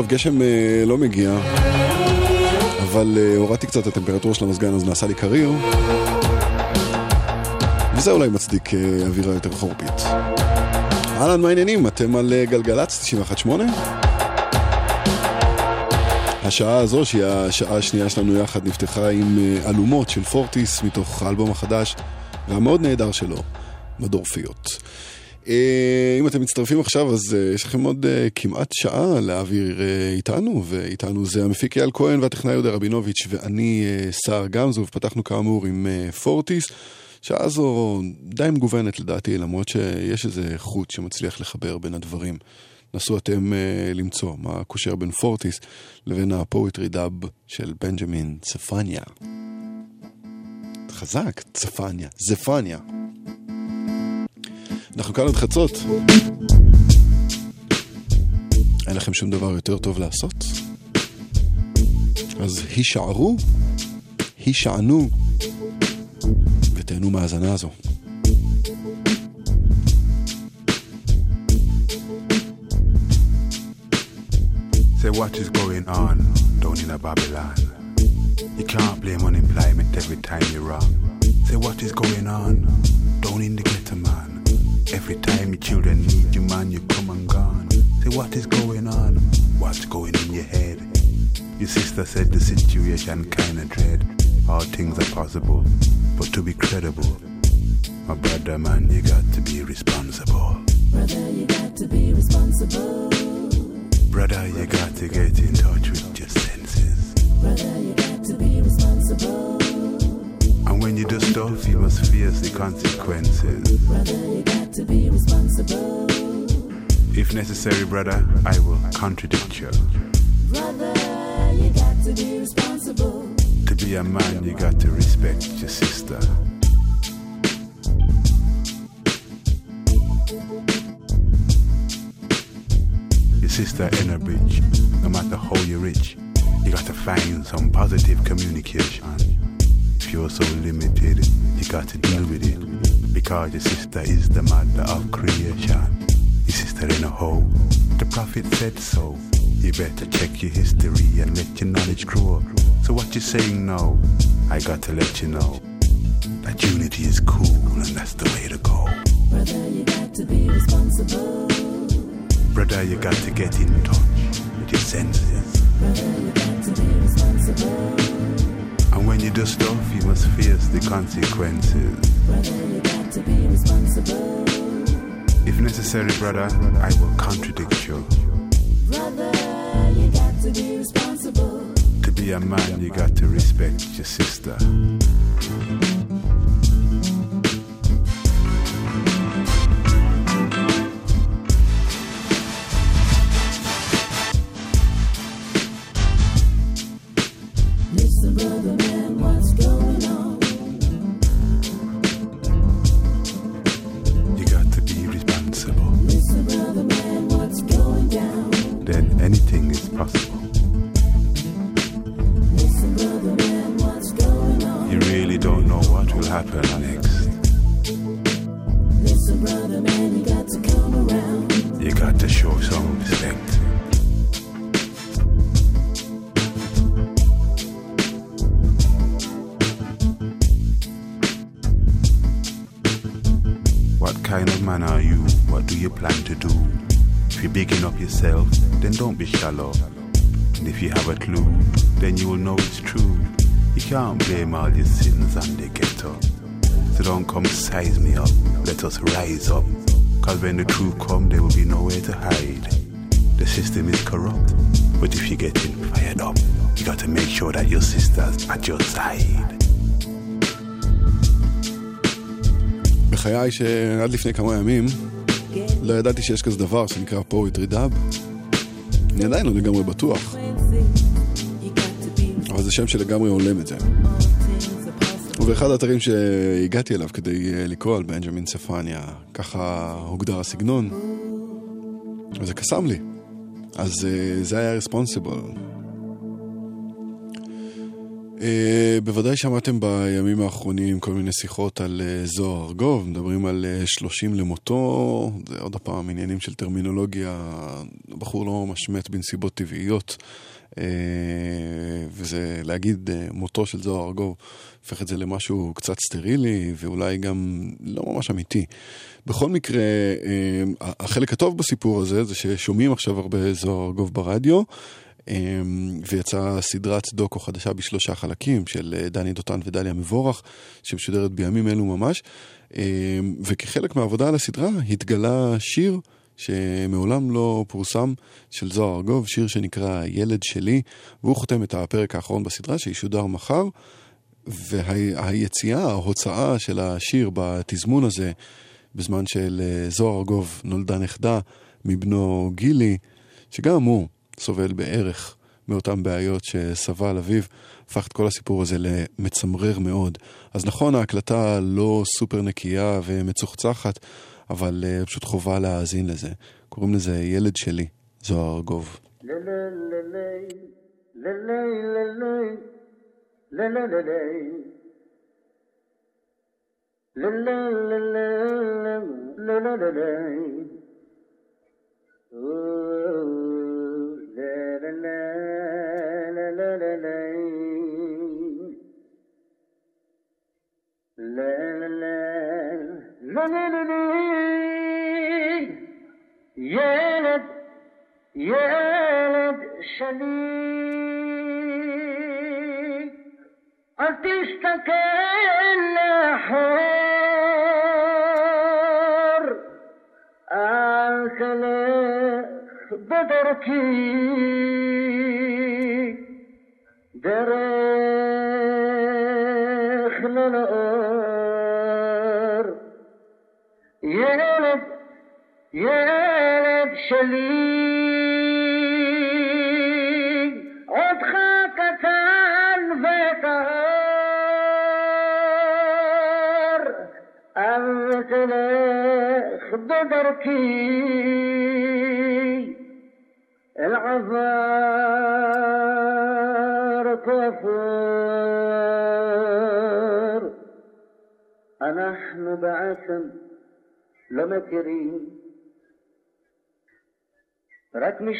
טוב, גשם אה, לא מגיע, אבל אה, הורדתי קצת את הטמפרטורה של המזגן אז נעשה לי קריר. וזה אולי מצדיק אה, אווירה יותר חורפית. אהלן, מה העניינים? אתם על אה, גלגלצ 91.8? השעה הזו, שהיא השעה השנייה שלנו יחד, נפתחה עם אה, אלומות של פורטיס מתוך האלבום החדש והמאוד נהדר שלו, מדורפיות. אה, אם אתם מצטרפים עכשיו, אז אה, יש לכם עוד אה, כמעט שעה להעביר איתנו, ואיתנו זה המפיק אייל כהן והטכנאי יהודה רבינוביץ' ואני סער גמזו, ופתחנו כאמור עם פורטיס. שעה זו די מגוונת לדעתי, למרות שיש איזה חוט שמצליח לחבר בין הדברים. נסו אתם uh, למצוא מה קושר בין פורטיס לבין הפואטרי דאב של בנג'מין צפניה. חזק, צפניה, זפניה. אנחנו כאן עד חצות. אין לכם שום דבר יותר טוב לעשות? אז הישארו, הישענו, ותהנו מהאזנה הזו. Say what is going on down in a Babylon. You can't blame unemployment every time you're wrong. Say what is going on down in the ghetto man. Every time your children need you man, you come and gone. Say what is going on? What's going in your head? Your sister said the situation kinda dread. All things are possible, but to be credible, my brother man, you got to be responsible. Brother, you got to be responsible. Brother, you got to get in touch with your senses. Brother, you got to be responsible. And when you do stuff, you must face the consequences. Brother, you got to be responsible. If necessary, brother, I will contradict you. Brother, you got to be responsible. To be a man, you got to respect your sister. Your sister in a bridge, no matter how you're rich, you got to find some positive communication. If you're so limited, you got to deal with it. Because your sister is the mother of creation. Your sister in a hole, the prophet said so. You better check your history and let your knowledge grow. So what you saying now? I got to let you know that unity is cool and that's the way to go. Brother, you got to be responsible. Brother, you got to get in touch with your senses. Brother, you got to be responsible. And when you do stuff, you must face the consequences. Brother, you got to be responsible. If necessary, brother, I will contradict you. Brother, you got to be responsible. To be a man, you got to respect your sister. Us rise up. Cause when the truth come, there will be nowhere to hide. The system is corrupt, but if you're getting fired up, you got to make sure that your sister's at your side. בחיי שעד לפני כמה ימים לא ידעתי שיש כזה דבר שנקרא פואטרי דאב. אני עדיין לא לגמרי בטוח, אבל זה שם שלגמרי הולם את זה. ובאחד האתרים שהגעתי אליו כדי אה, לקרוא על בנג'מין ספניה, ככה הוגדר הסגנון, וזה קסם לי. אז אה, זה היה רספונסיבל. אה, בוודאי שמעתם בימים האחרונים כל מיני שיחות על אה, זוהר ארגוב, מדברים על אה, 30 למותו, זה עוד פעם עניינים של טרמינולוגיה, הבחור לא ממש מת בנסיבות טבעיות, וזה להגיד אה, מותו של זוהר ארגוב, הופך את זה למשהו קצת סטרילי ואולי גם לא ממש אמיתי. בכל מקרה, אה, החלק הטוב בסיפור הזה זה ששומעים עכשיו הרבה זוהר ארגוב ברדיו. ויצאה סדרת דוקו חדשה בשלושה חלקים של אה, דני דותן ודליה מבורך, שמשודרת בימים אלו ממש. וכחלק מהעבודה על הסדרה התגלה שיר שמעולם לא פורסם של זוהר ארגוב, שיר שנקרא ילד שלי, והוא חותם את הפרק האחרון בסדרה שישודר מחר. והיציאה, ההוצאה של השיר בתזמון הזה, בזמן שלזוהר ארגוב נולדה נכדה מבנו גילי, שגם הוא סובל בערך מאותן בעיות שסבל אביו, הפך את כל הסיפור הזה למצמרר מאוד. אז נכון, ההקלטה לא סופר נקייה ומצוחצחת, אבל uh, פשוט חובה להאזין לזה. קוראים לזה ילד שלי, זוהר ארגוב. ילד, ילד שלי, אל תסתכל לאחור, אל תלך בדרכי, דרך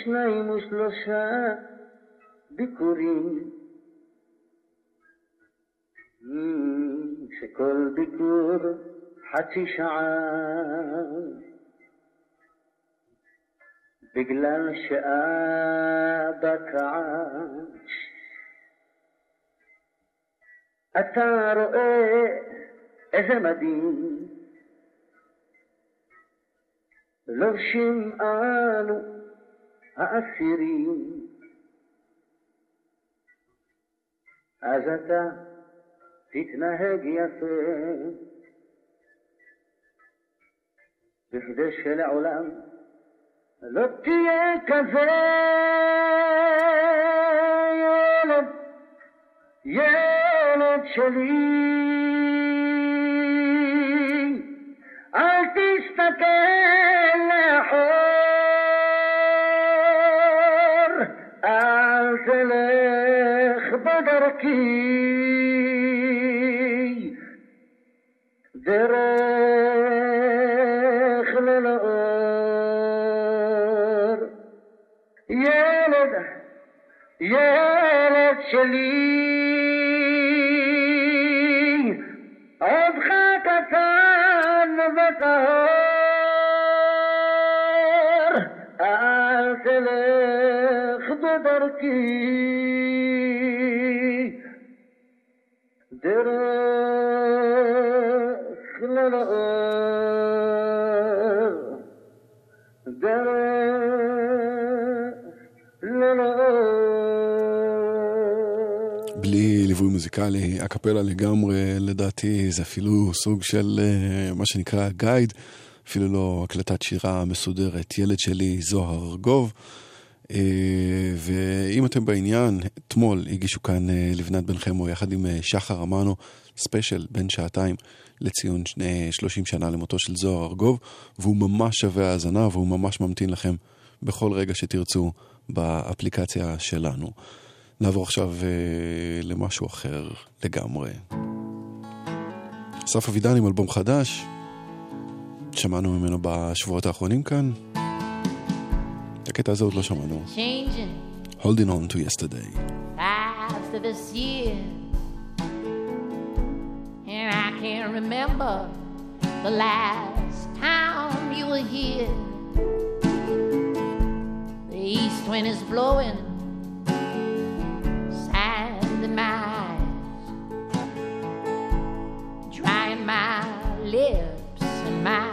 اثنين ثلاثة بكورين شكل كل بكور حتي شعار. بقلال شآبك عاش. أتا إيه إذا مدين لو شمآنو האסירים אז אתה תתנהג יפה בכדי שלעולם לא תהיה כזה ילד, ילד שלי אל תלך בדרכי, דרך ללא אור, דרך ללא בלי ליווי מוזיקלי, הקפלה לגמרי, לדעתי זה אפילו סוג של אה, מה שנקרא גייד, אפילו לא הקלטת שירה מסודרת. ילד שלי, זוהר ארגוב. אה, ואם אתם בעניין, אתמול הגישו כאן אה, לבנת בן חמו יחד עם אה, שחר אמנו ספיישל בן שעתיים לציון שני, 30 שנה למותו של זוהר ארגוב, והוא ממש שווה האזנה והוא ממש ממתין לכם בכל רגע שתרצו באפליקציה שלנו. נעבור עכשיו למשהו אחר לגמרי. אסף אבידן עם אלבום חדש, שמענו ממנו בשבועות האחרונים כאן. Changing. Holding on to yesterday. After this year, and I can't remember the last time you were here. The east wind is blowing, sand in my eyes, drying my lips and my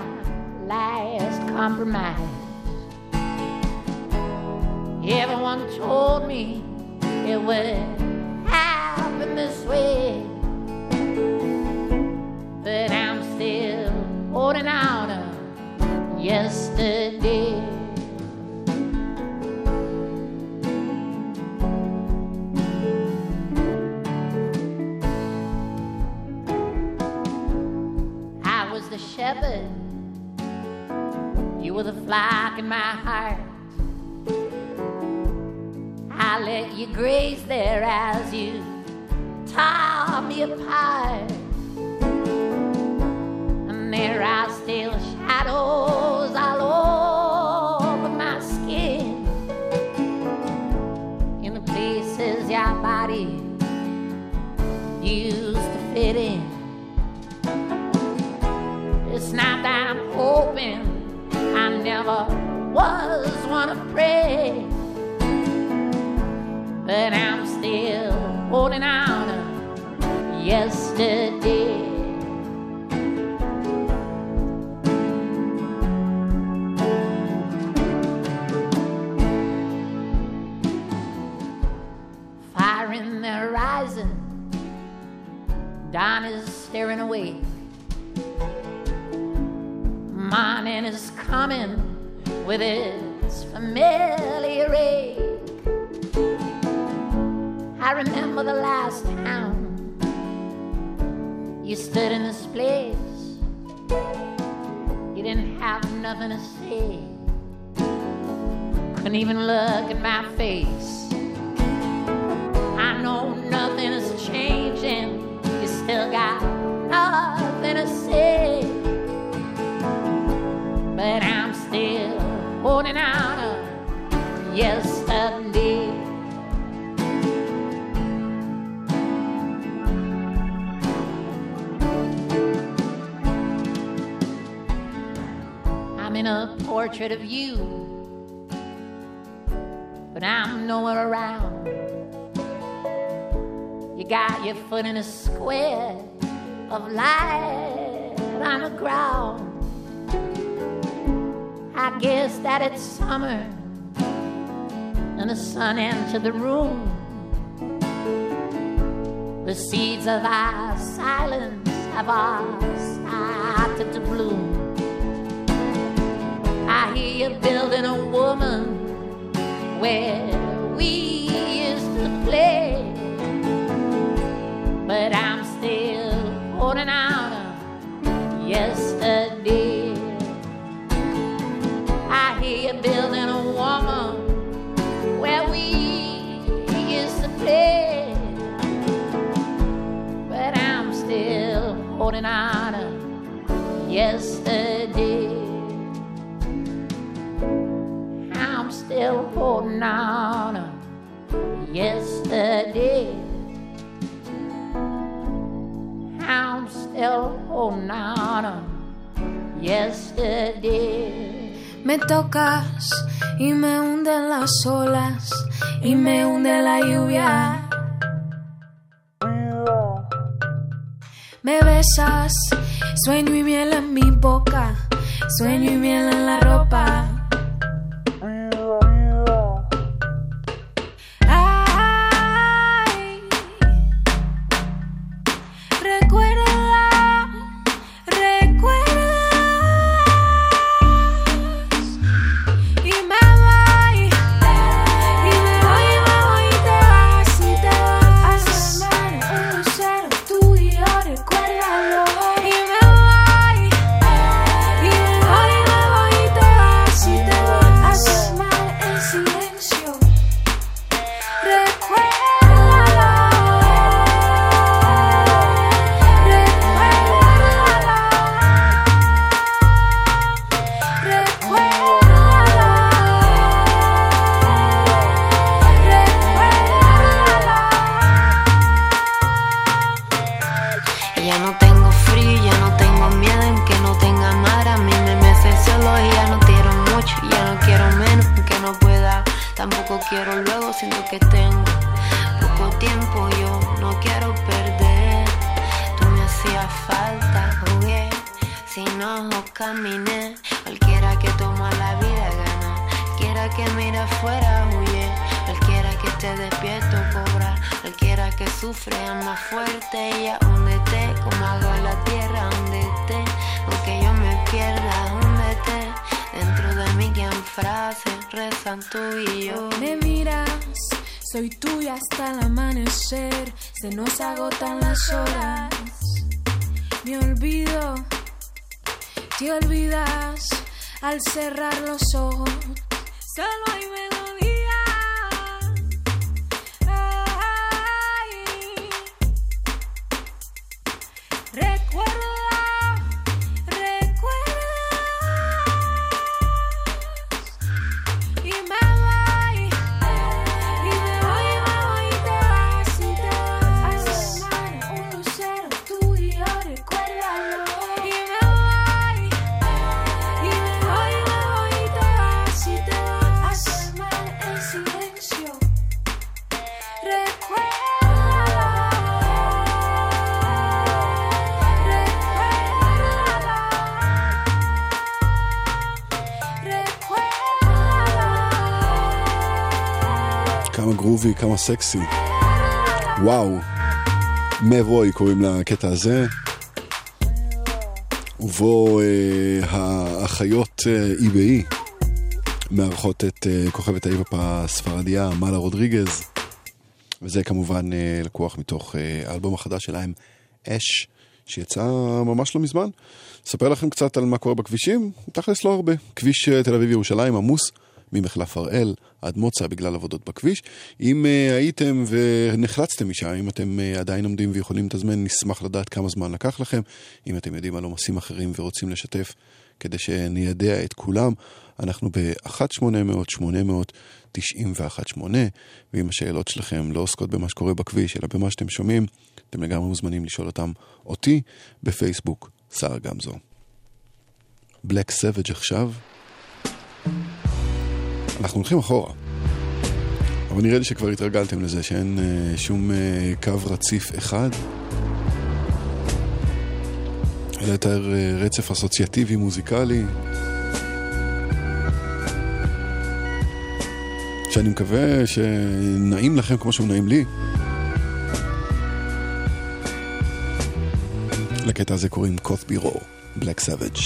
last compromise. away. Portrait of you, but I'm nowhere around. You got your foot in a square of light on the ground. I guess that it's summer and the sun entered the room. The seeds of our silence have all where I'm still holding on to yesterday. I'm still holding on to yesterday. Me tocas y me hunden las olas y me hunde la lluvia. Me besas, sueño y miel en mi boca, sueño y miel en la ropa. גרובי, כמה סקסי. וואו. מבוי קוראים לקטע הזה. ובו אה, האחיות אה, אי באי מארחות את אה, כוכבת ההיפ הספרדיה מאלה רודריגז. וזה כמובן אה, לקוח מתוך אה, האלבום החדש שלהם, אש, שיצא ממש לא מזמן. אספר לכם קצת על מה קורה בכבישים, תכלס לא הרבה. כביש אה, תל אביב-ירושלים עמוס ממחלף הראל עד מוצא בגלל עבודות בכביש. אם uh, הייתם ונחלצתם משם, אם אתם uh, עדיין עומדים ויכולים לתזמן, נשמח לדעת כמה זמן לקח לכם. אם אתם יודעים על עומסים אחרים ורוצים לשתף, כדי שניידע את כולם, אנחנו ב-1-800-800-918, ואם השאלות שלכם לא עוסקות במה שקורה בכביש, אלא במה שאתם שומעים, אתם לגמרי מוזמנים לשאול אותם אותי בפייסבוק, שר גמזו. בלק סווג' עכשיו. אנחנו הולכים אחורה. אבל נראה לי שכבר התרגלתם לזה שאין אה, שום אה, קו רציף אחד, אלא יותר אה, רצף אסוציאטיבי מוזיקלי, שאני מקווה שנעים לכם כמו שהוא נעים לי. לקטע הזה קוראים קות'בי רו, בלק סאביג'.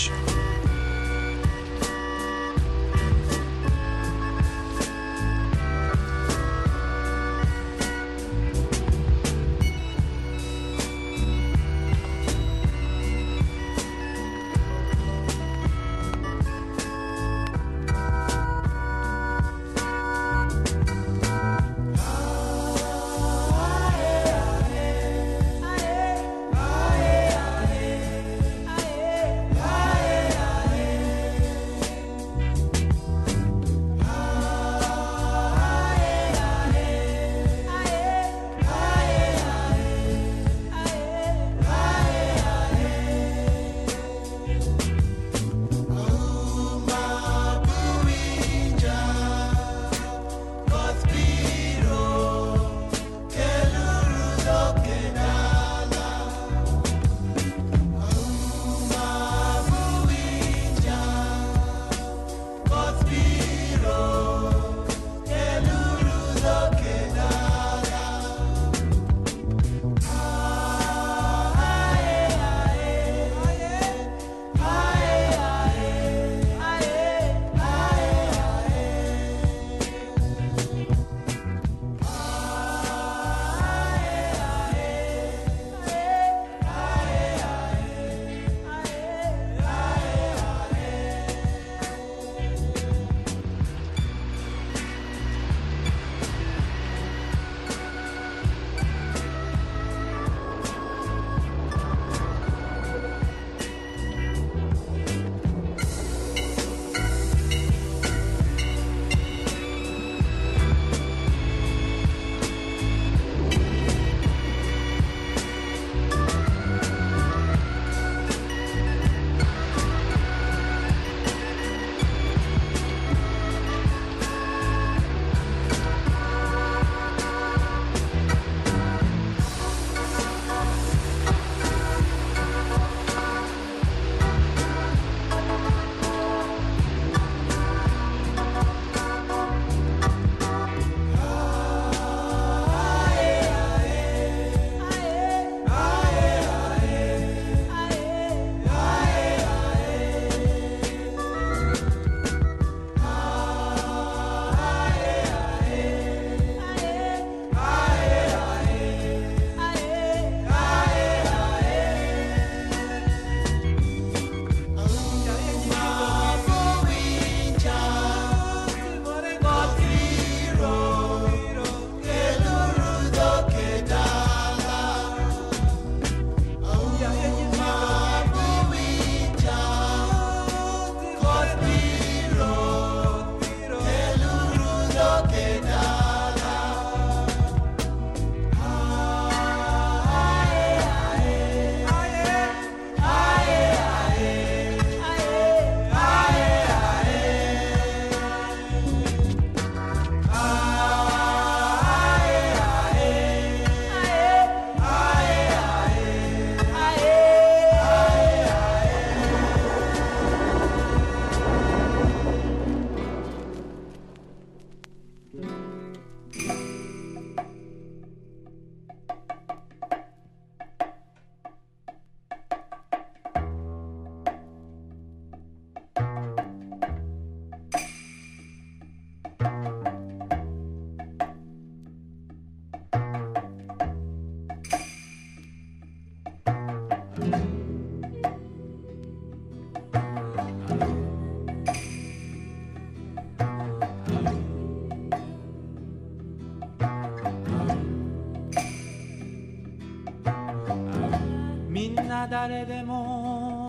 誰でも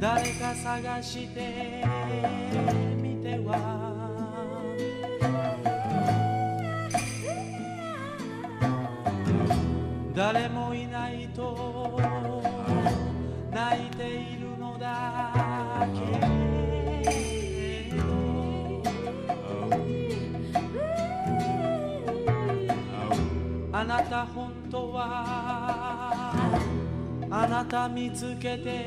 誰か探してつけて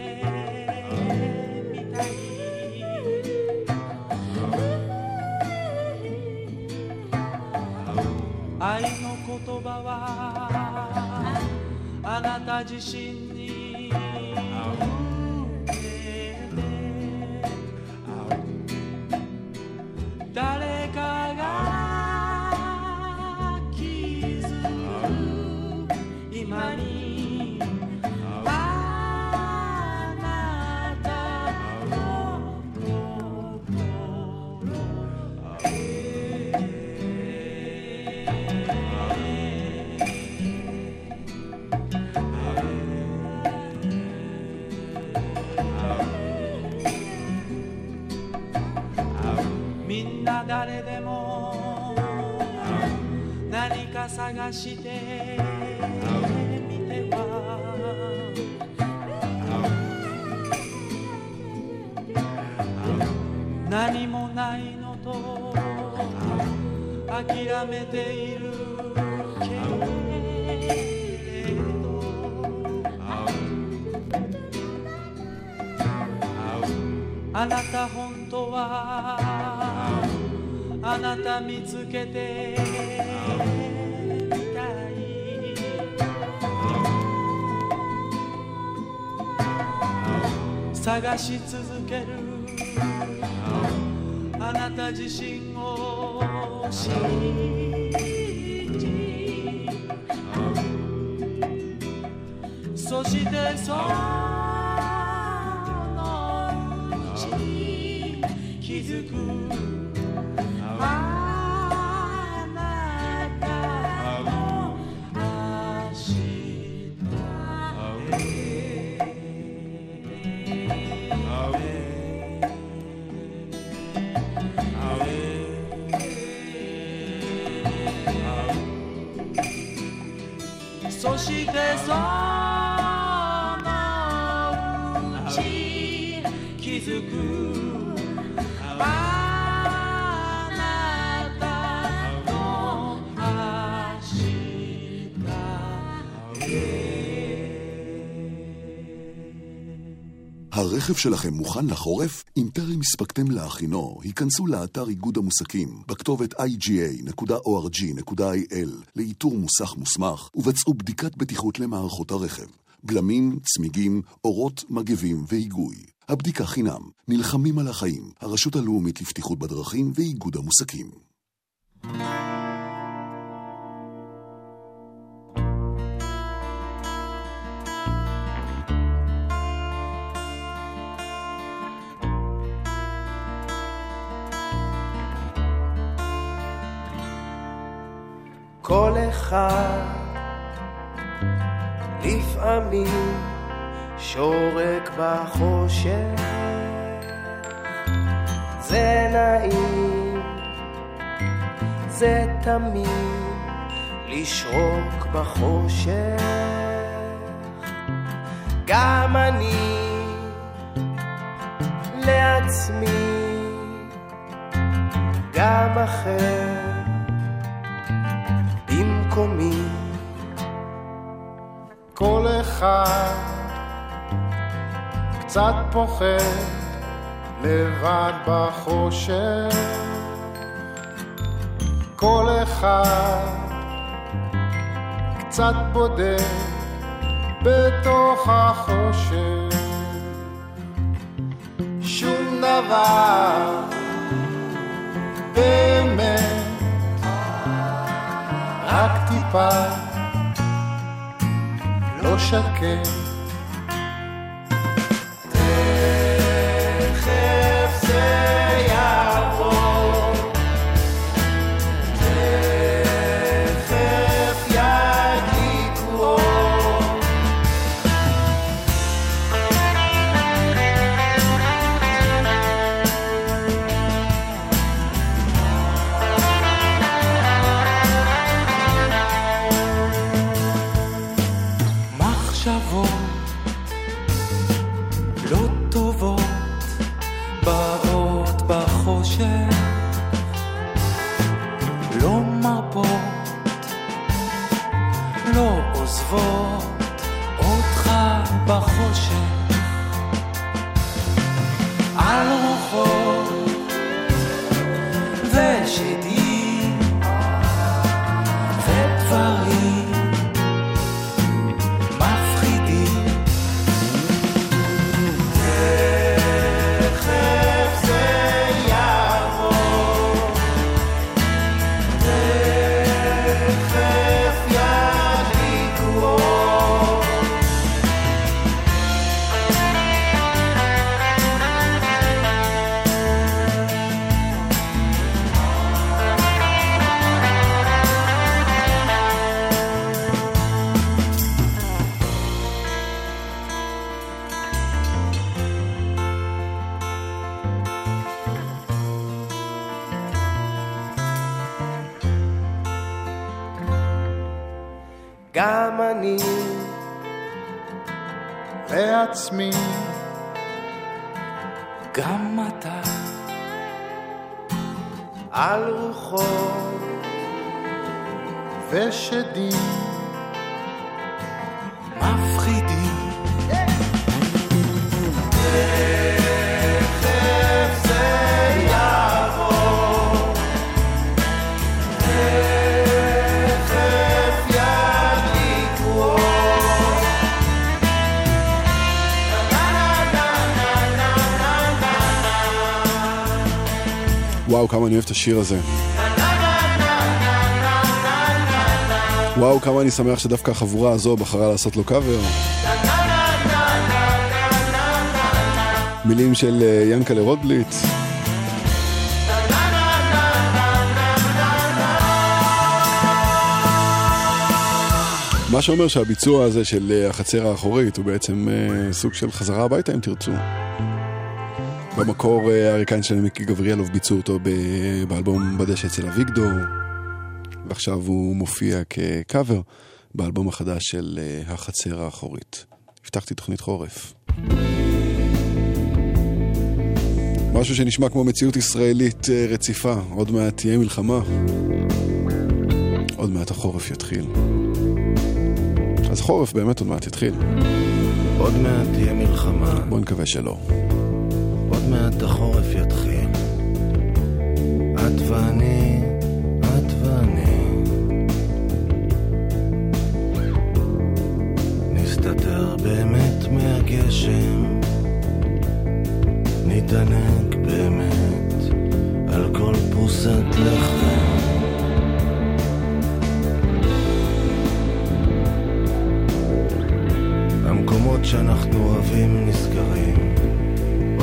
探し続ける。あなた自身を信じそしてそのうち気づく。הרכב שלכם מוכן לחורף? אם טרם הספקתם להכינו, היכנסו לאתר איגוד המוסקים בכתובת iga.org.il לאיתור מוסך מוסמך ובצעו בדיקת בטיחות למערכות הרכב. בלמים, צמיגים, אורות, מגבים והיגוי. הבדיקה חינם. נלחמים על החיים. הרשות הלאומית לבטיחות בדרכים ואיגוד המוסקים. כל אחד. לפעמים שורק בחושך. זה נעים, זה תמיד לשרוק בחושך. גם אני לעצמי גם אחר במקומי כל אחד קצת פוחד לבד בחושך. כל אחד קצת בודד בתוך החושך. שום דבר באמת רק טיפה. לא שקט בחושך, על אוהב את השיר הזה. וואו, כמה אני שמח שדווקא החבורה הזו בחרה לעשות לו קאבר. מילים של אה, ינקלה רוטבליט. מה שאומר שהביצוע הזה של אה, החצר האחורית הוא בעצם אה, סוג של חזרה הביתה אם תרצו. במקור אה, אריק איינשטיין ומיקי גבריאלוב ביצעו אותו באלבום בדשא אצל אביגדור, ועכשיו הוא מופיע כקאבר באלבום החדש של אה, החצר האחורית. הבטחתי תוכנית חורף. משהו שנשמע כמו מציאות ישראלית אה, רציפה, עוד מעט תהיה מלחמה, עוד מעט החורף יתחיל. אז חורף באמת עוד מעט יתחיל. עוד מעט תהיה מלחמה, בוא נקווה שלא. עוד מעט החורף יתחיל. את ואני, את ואני. נסתתר באמת מהגשם, נתענג באמת על כל פרוסת לחם. המקומות שאנחנו אוהבים נסגרים,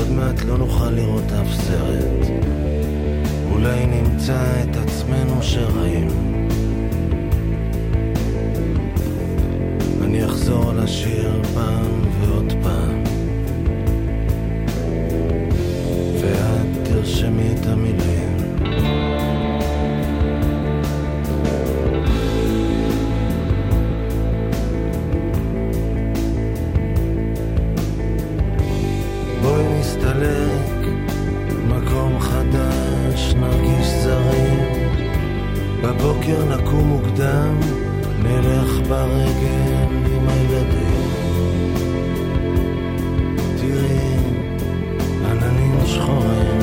עוד מעט לא נוכל לראות אף סרט. אולי נמצא את עצמנו שרעים. אני אחזור על השיר פעם ועוד פעם, ואת תרשמי את המילים. נסתלק, מקום חדש, נרגיש זרים. בבוקר נקום מוקדם, נלך ברגל עם הילדים. תראי, עננים שחורים,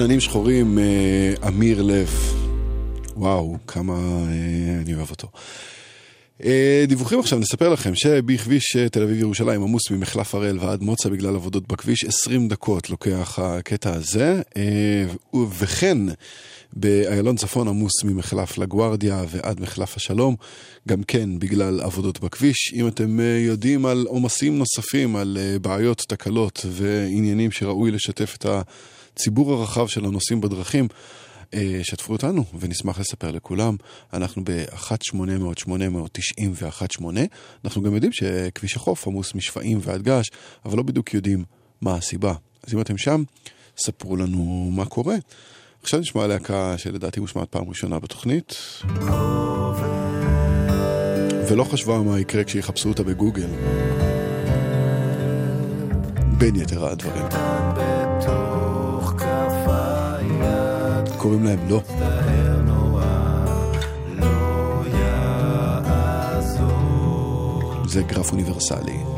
עננים שחורים, אה, אמיר לב. וואו, כמה אה, אני אוהב אותו. אה, דיווחים עכשיו, נספר לכם שבכביש תל אביב ירושלים עמוס ממחלף הראל ועד מוצא בגלל עבודות בכביש, 20 דקות לוקח הקטע הזה, וכן באיילון צפון עמוס ממחלף לגוארדיה ועד מחלף השלום, גם כן בגלל עבודות בכביש. אם אתם יודעים על עומסים נוספים, על בעיות, תקלות ועניינים שראוי לשתף את הציבור הרחב של הנוסעים בדרכים, אה, שתפו אותנו ונשמח לספר לכולם. אנחנו ב-1-800-890-118. אנחנו גם יודעים שכביש החוף עמוס משפעים ועד געש, אבל לא בדיוק יודעים מה הסיבה. אז אם אתם שם, ספרו לנו מה קורה. עכשיו נשמע להקה שלדעתי מושמעת פעם ראשונה בתוכנית. ולא חשבה מה יקרה כשיחפשו אותה בגוגל. בין יתר הדברים. קוראים להם לא. זה גרף אוניברסלי.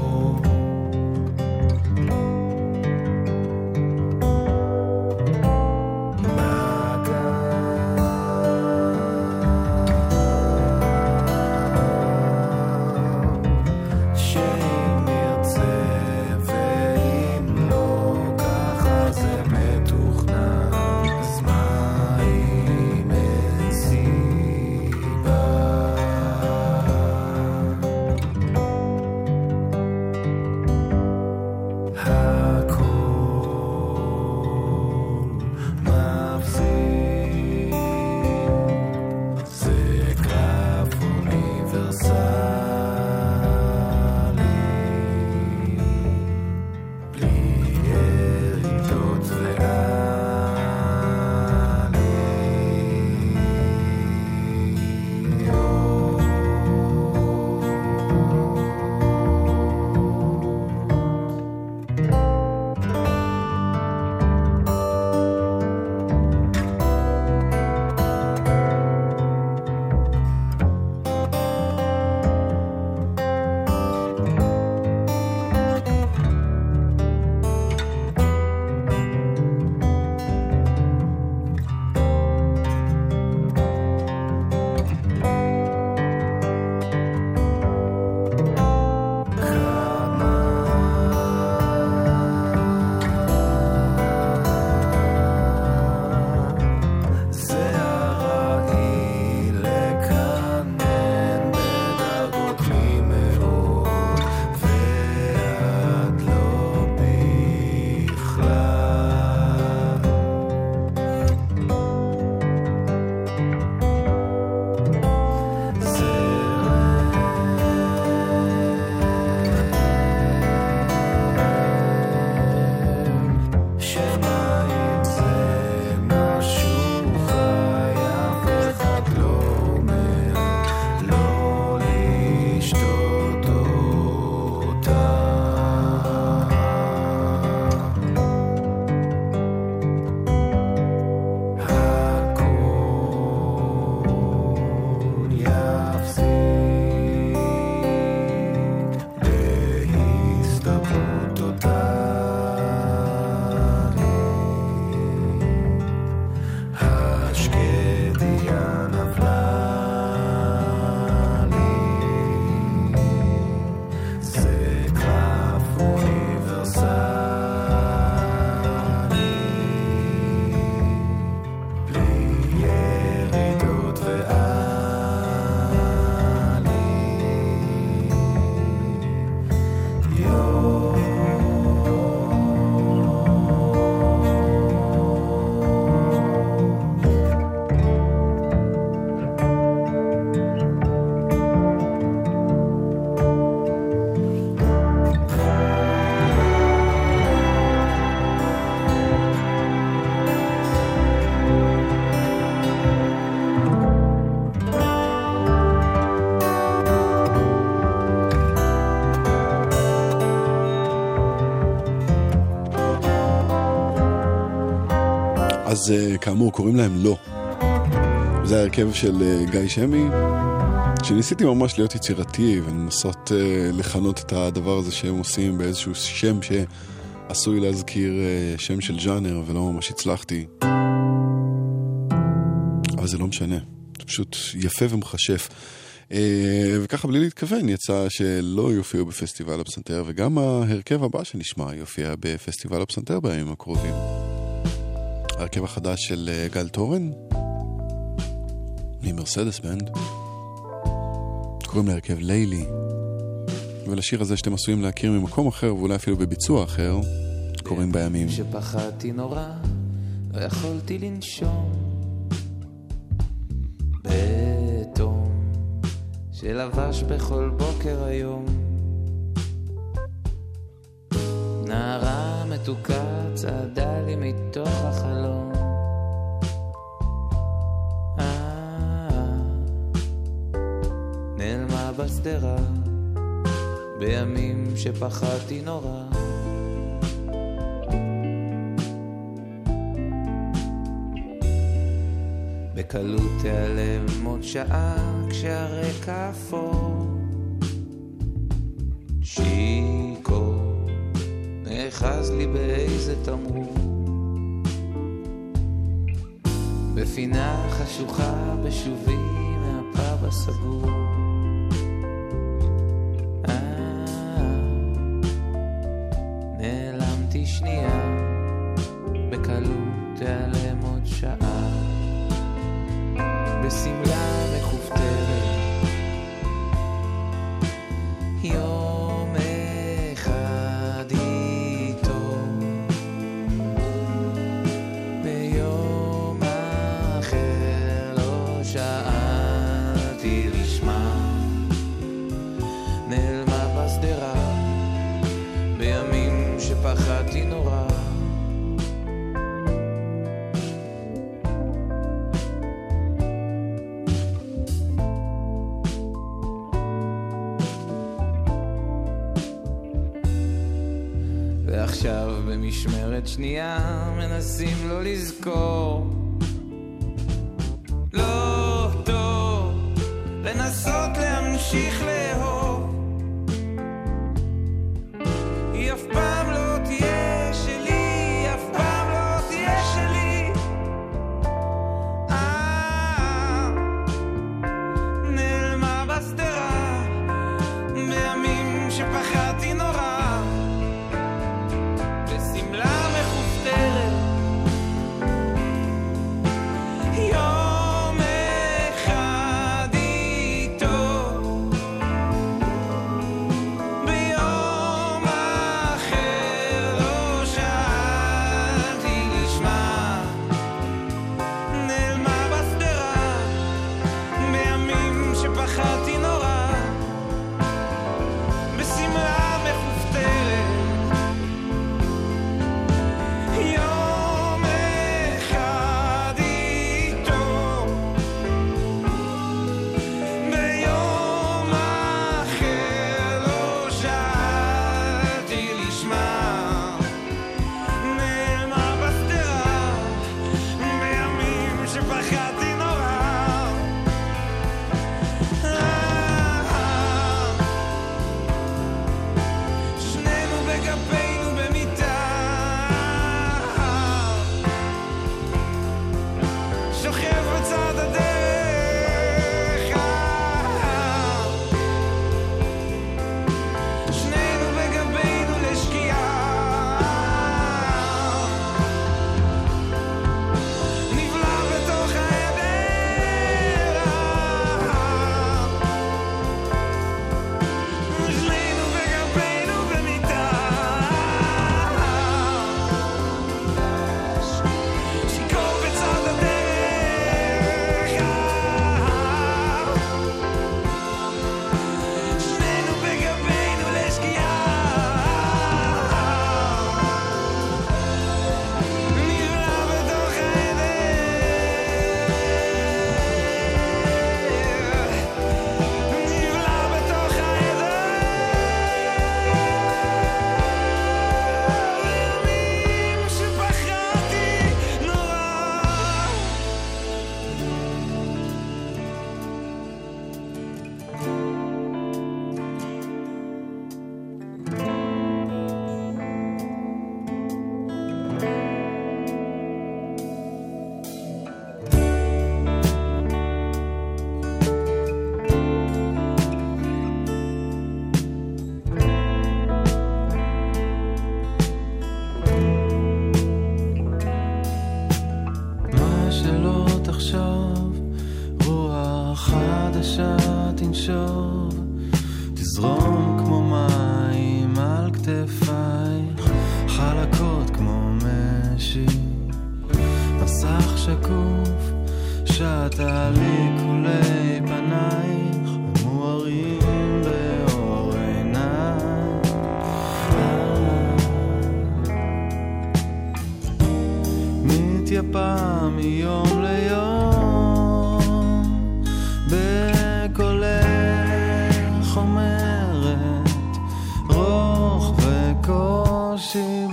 אז אה, כאמור, קוראים להם לא. זה ההרכב של אה, גיא שמי, שניסיתי ממש להיות יצירתי ולנסות אה, לכנות את הדבר הזה שהם עושים באיזשהו שם שעשוי להזכיר שם של ז'אנר, ולא ממש הצלחתי. אבל זה לא משנה, זה פשוט יפה ומכשף. וככה בלי להתכוון יצא שלא יופיעו בפסטיבל הפסנתר, וגם ההרכב הבא שנשמע יופיע בפסטיבל הפסנתר בימים הקרובים. ההרכב החדש של אה, גל תורן, ממרסדס בנד, קוראים להרכב לילי, ולשיר הזה שאתם עשויים להכיר ממקום אחר ואולי אפילו בביצוע אחר, קוראים בימים. שפחדתי נורא, לא יכולתי לנשום. בתום שלבש בכל בוקר היום. נערה מתוקה צעדה לי מתוך החלום. אה, נעלמה בשדרה בימים שפחדתי נורא. בקלות תיעלם עוד שעה כשהרקע אפור. שיכור נאחז לי באיזה תמרור. בפינה חשוכה בשובי מהפאב הסגור. אה, נעלמתי שנייה, ועכשיו במשמרת שנייה מנסים לא לזכור. לא טוב לנסות להמשיך לאהוב מתייפה מיום ליום. בקולך אומרת רוך וקושי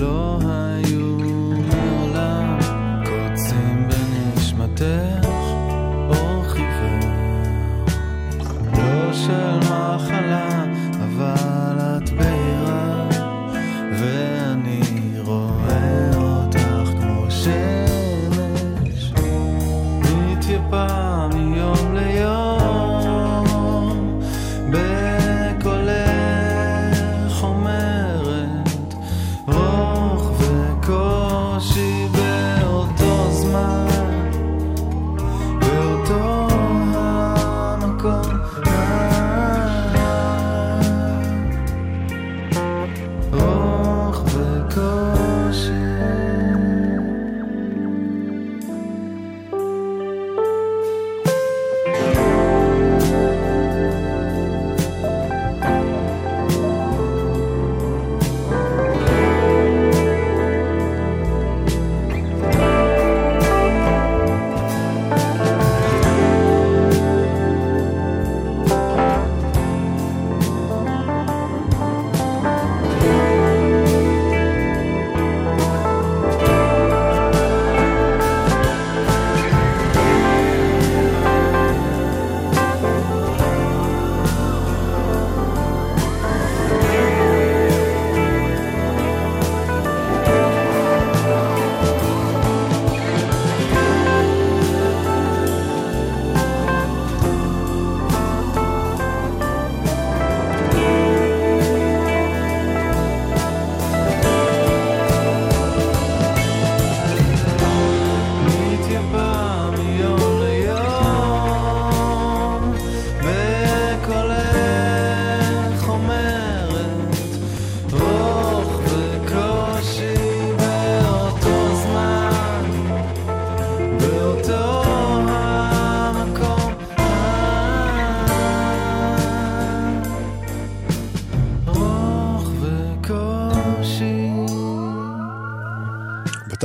love.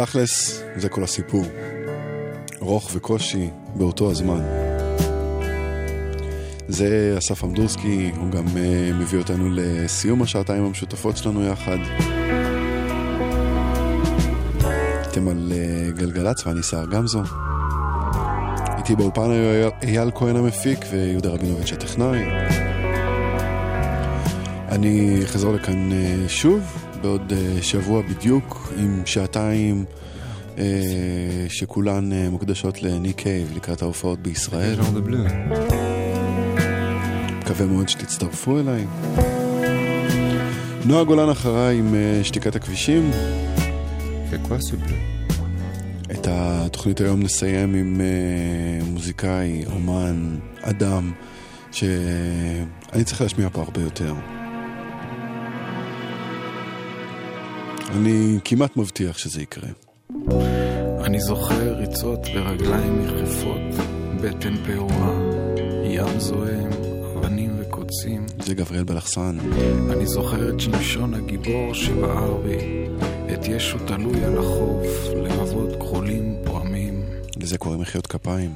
בתכלס, זה כל הסיפור. רוך וקושי באותו הזמן. זה אסף עמדורסקי, הוא גם uh, מביא אותנו לסיום השעתיים המשותפות שלנו יחד. אתם על uh, גלגלצ ואני סער גמזו. איתי באולפן היו אייל כהן המפיק ויהודה רבינוביץ' הטכנאי. אני אחזור לכאן uh, שוב בעוד uh, שבוע בדיוק עם שעתיים uh, שכולן uh, מוקדשות לניק קייב לקראת ההופעות בישראל. מקווה מאוד שתצטרפו אליי. נועה גולן אחריי עם שתיקת הכבישים. את התוכנית היום נסיים עם מוזיקאי, אומן, אדם, שאני צריך להשמיע פה הרבה יותר. אני כמעט מבטיח שזה יקרה. אני זוכר ריצות ברגליים יחפות, בטן פעורה, ים זועם, אבנים וקוצים. זה גבריאל בלחסן. אני זוכר את שמשון הגיבור שבער בי, את ישו תלוי על החוף, לבבות כחולים פועמים. לזה קוראים מחיאות כפיים.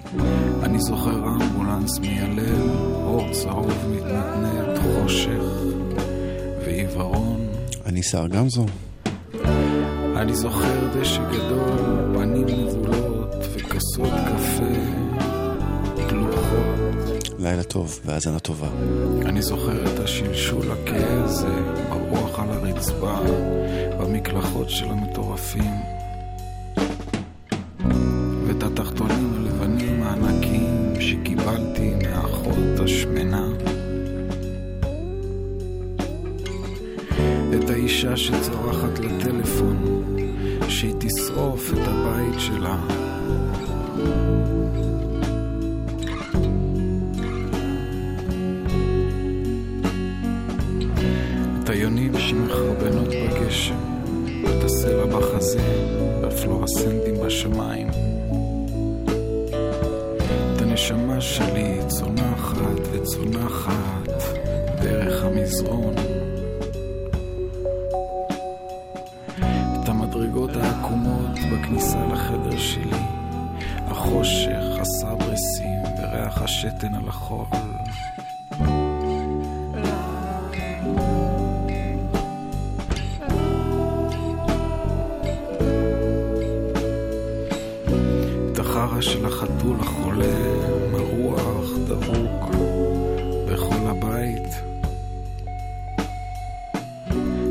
אני זוכר אמבולנס מיילל, אור צהוב מתנדנד, חושך ועיוורון. אני סער גמזו. אני זוכר דשא גדול, פנים נבולות וכוסות קפה דלוחות. לילה טוב והאזנה טובה. אני זוכר את השלשול הכהה הזה ברוח על הרצפה, במקלחות של המטורפים. של החתול החולה, מרוח, דבוק, בכל הבית.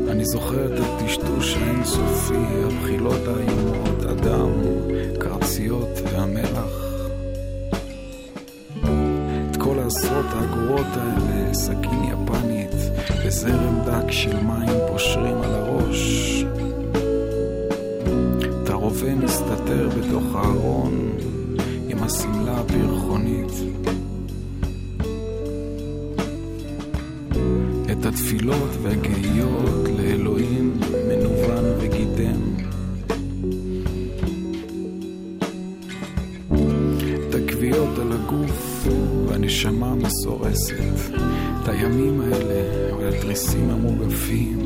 אני זוכר את הטשטוש האינסופי, הבחילות האיומות, הדם, קרציות והמלח. את כל העשרות האגורות האלה, סכין יפנית, וזרם דק של מים פושרים על הראש. הרובה מסתתר בתוך הארון השמלה הפרחונית. את התפילות והגאיות לאלוהים מנוון וגידם. את הכוויות על הגוף והנשמה המסורסת. את הימים האלה והתריסים המוגפים.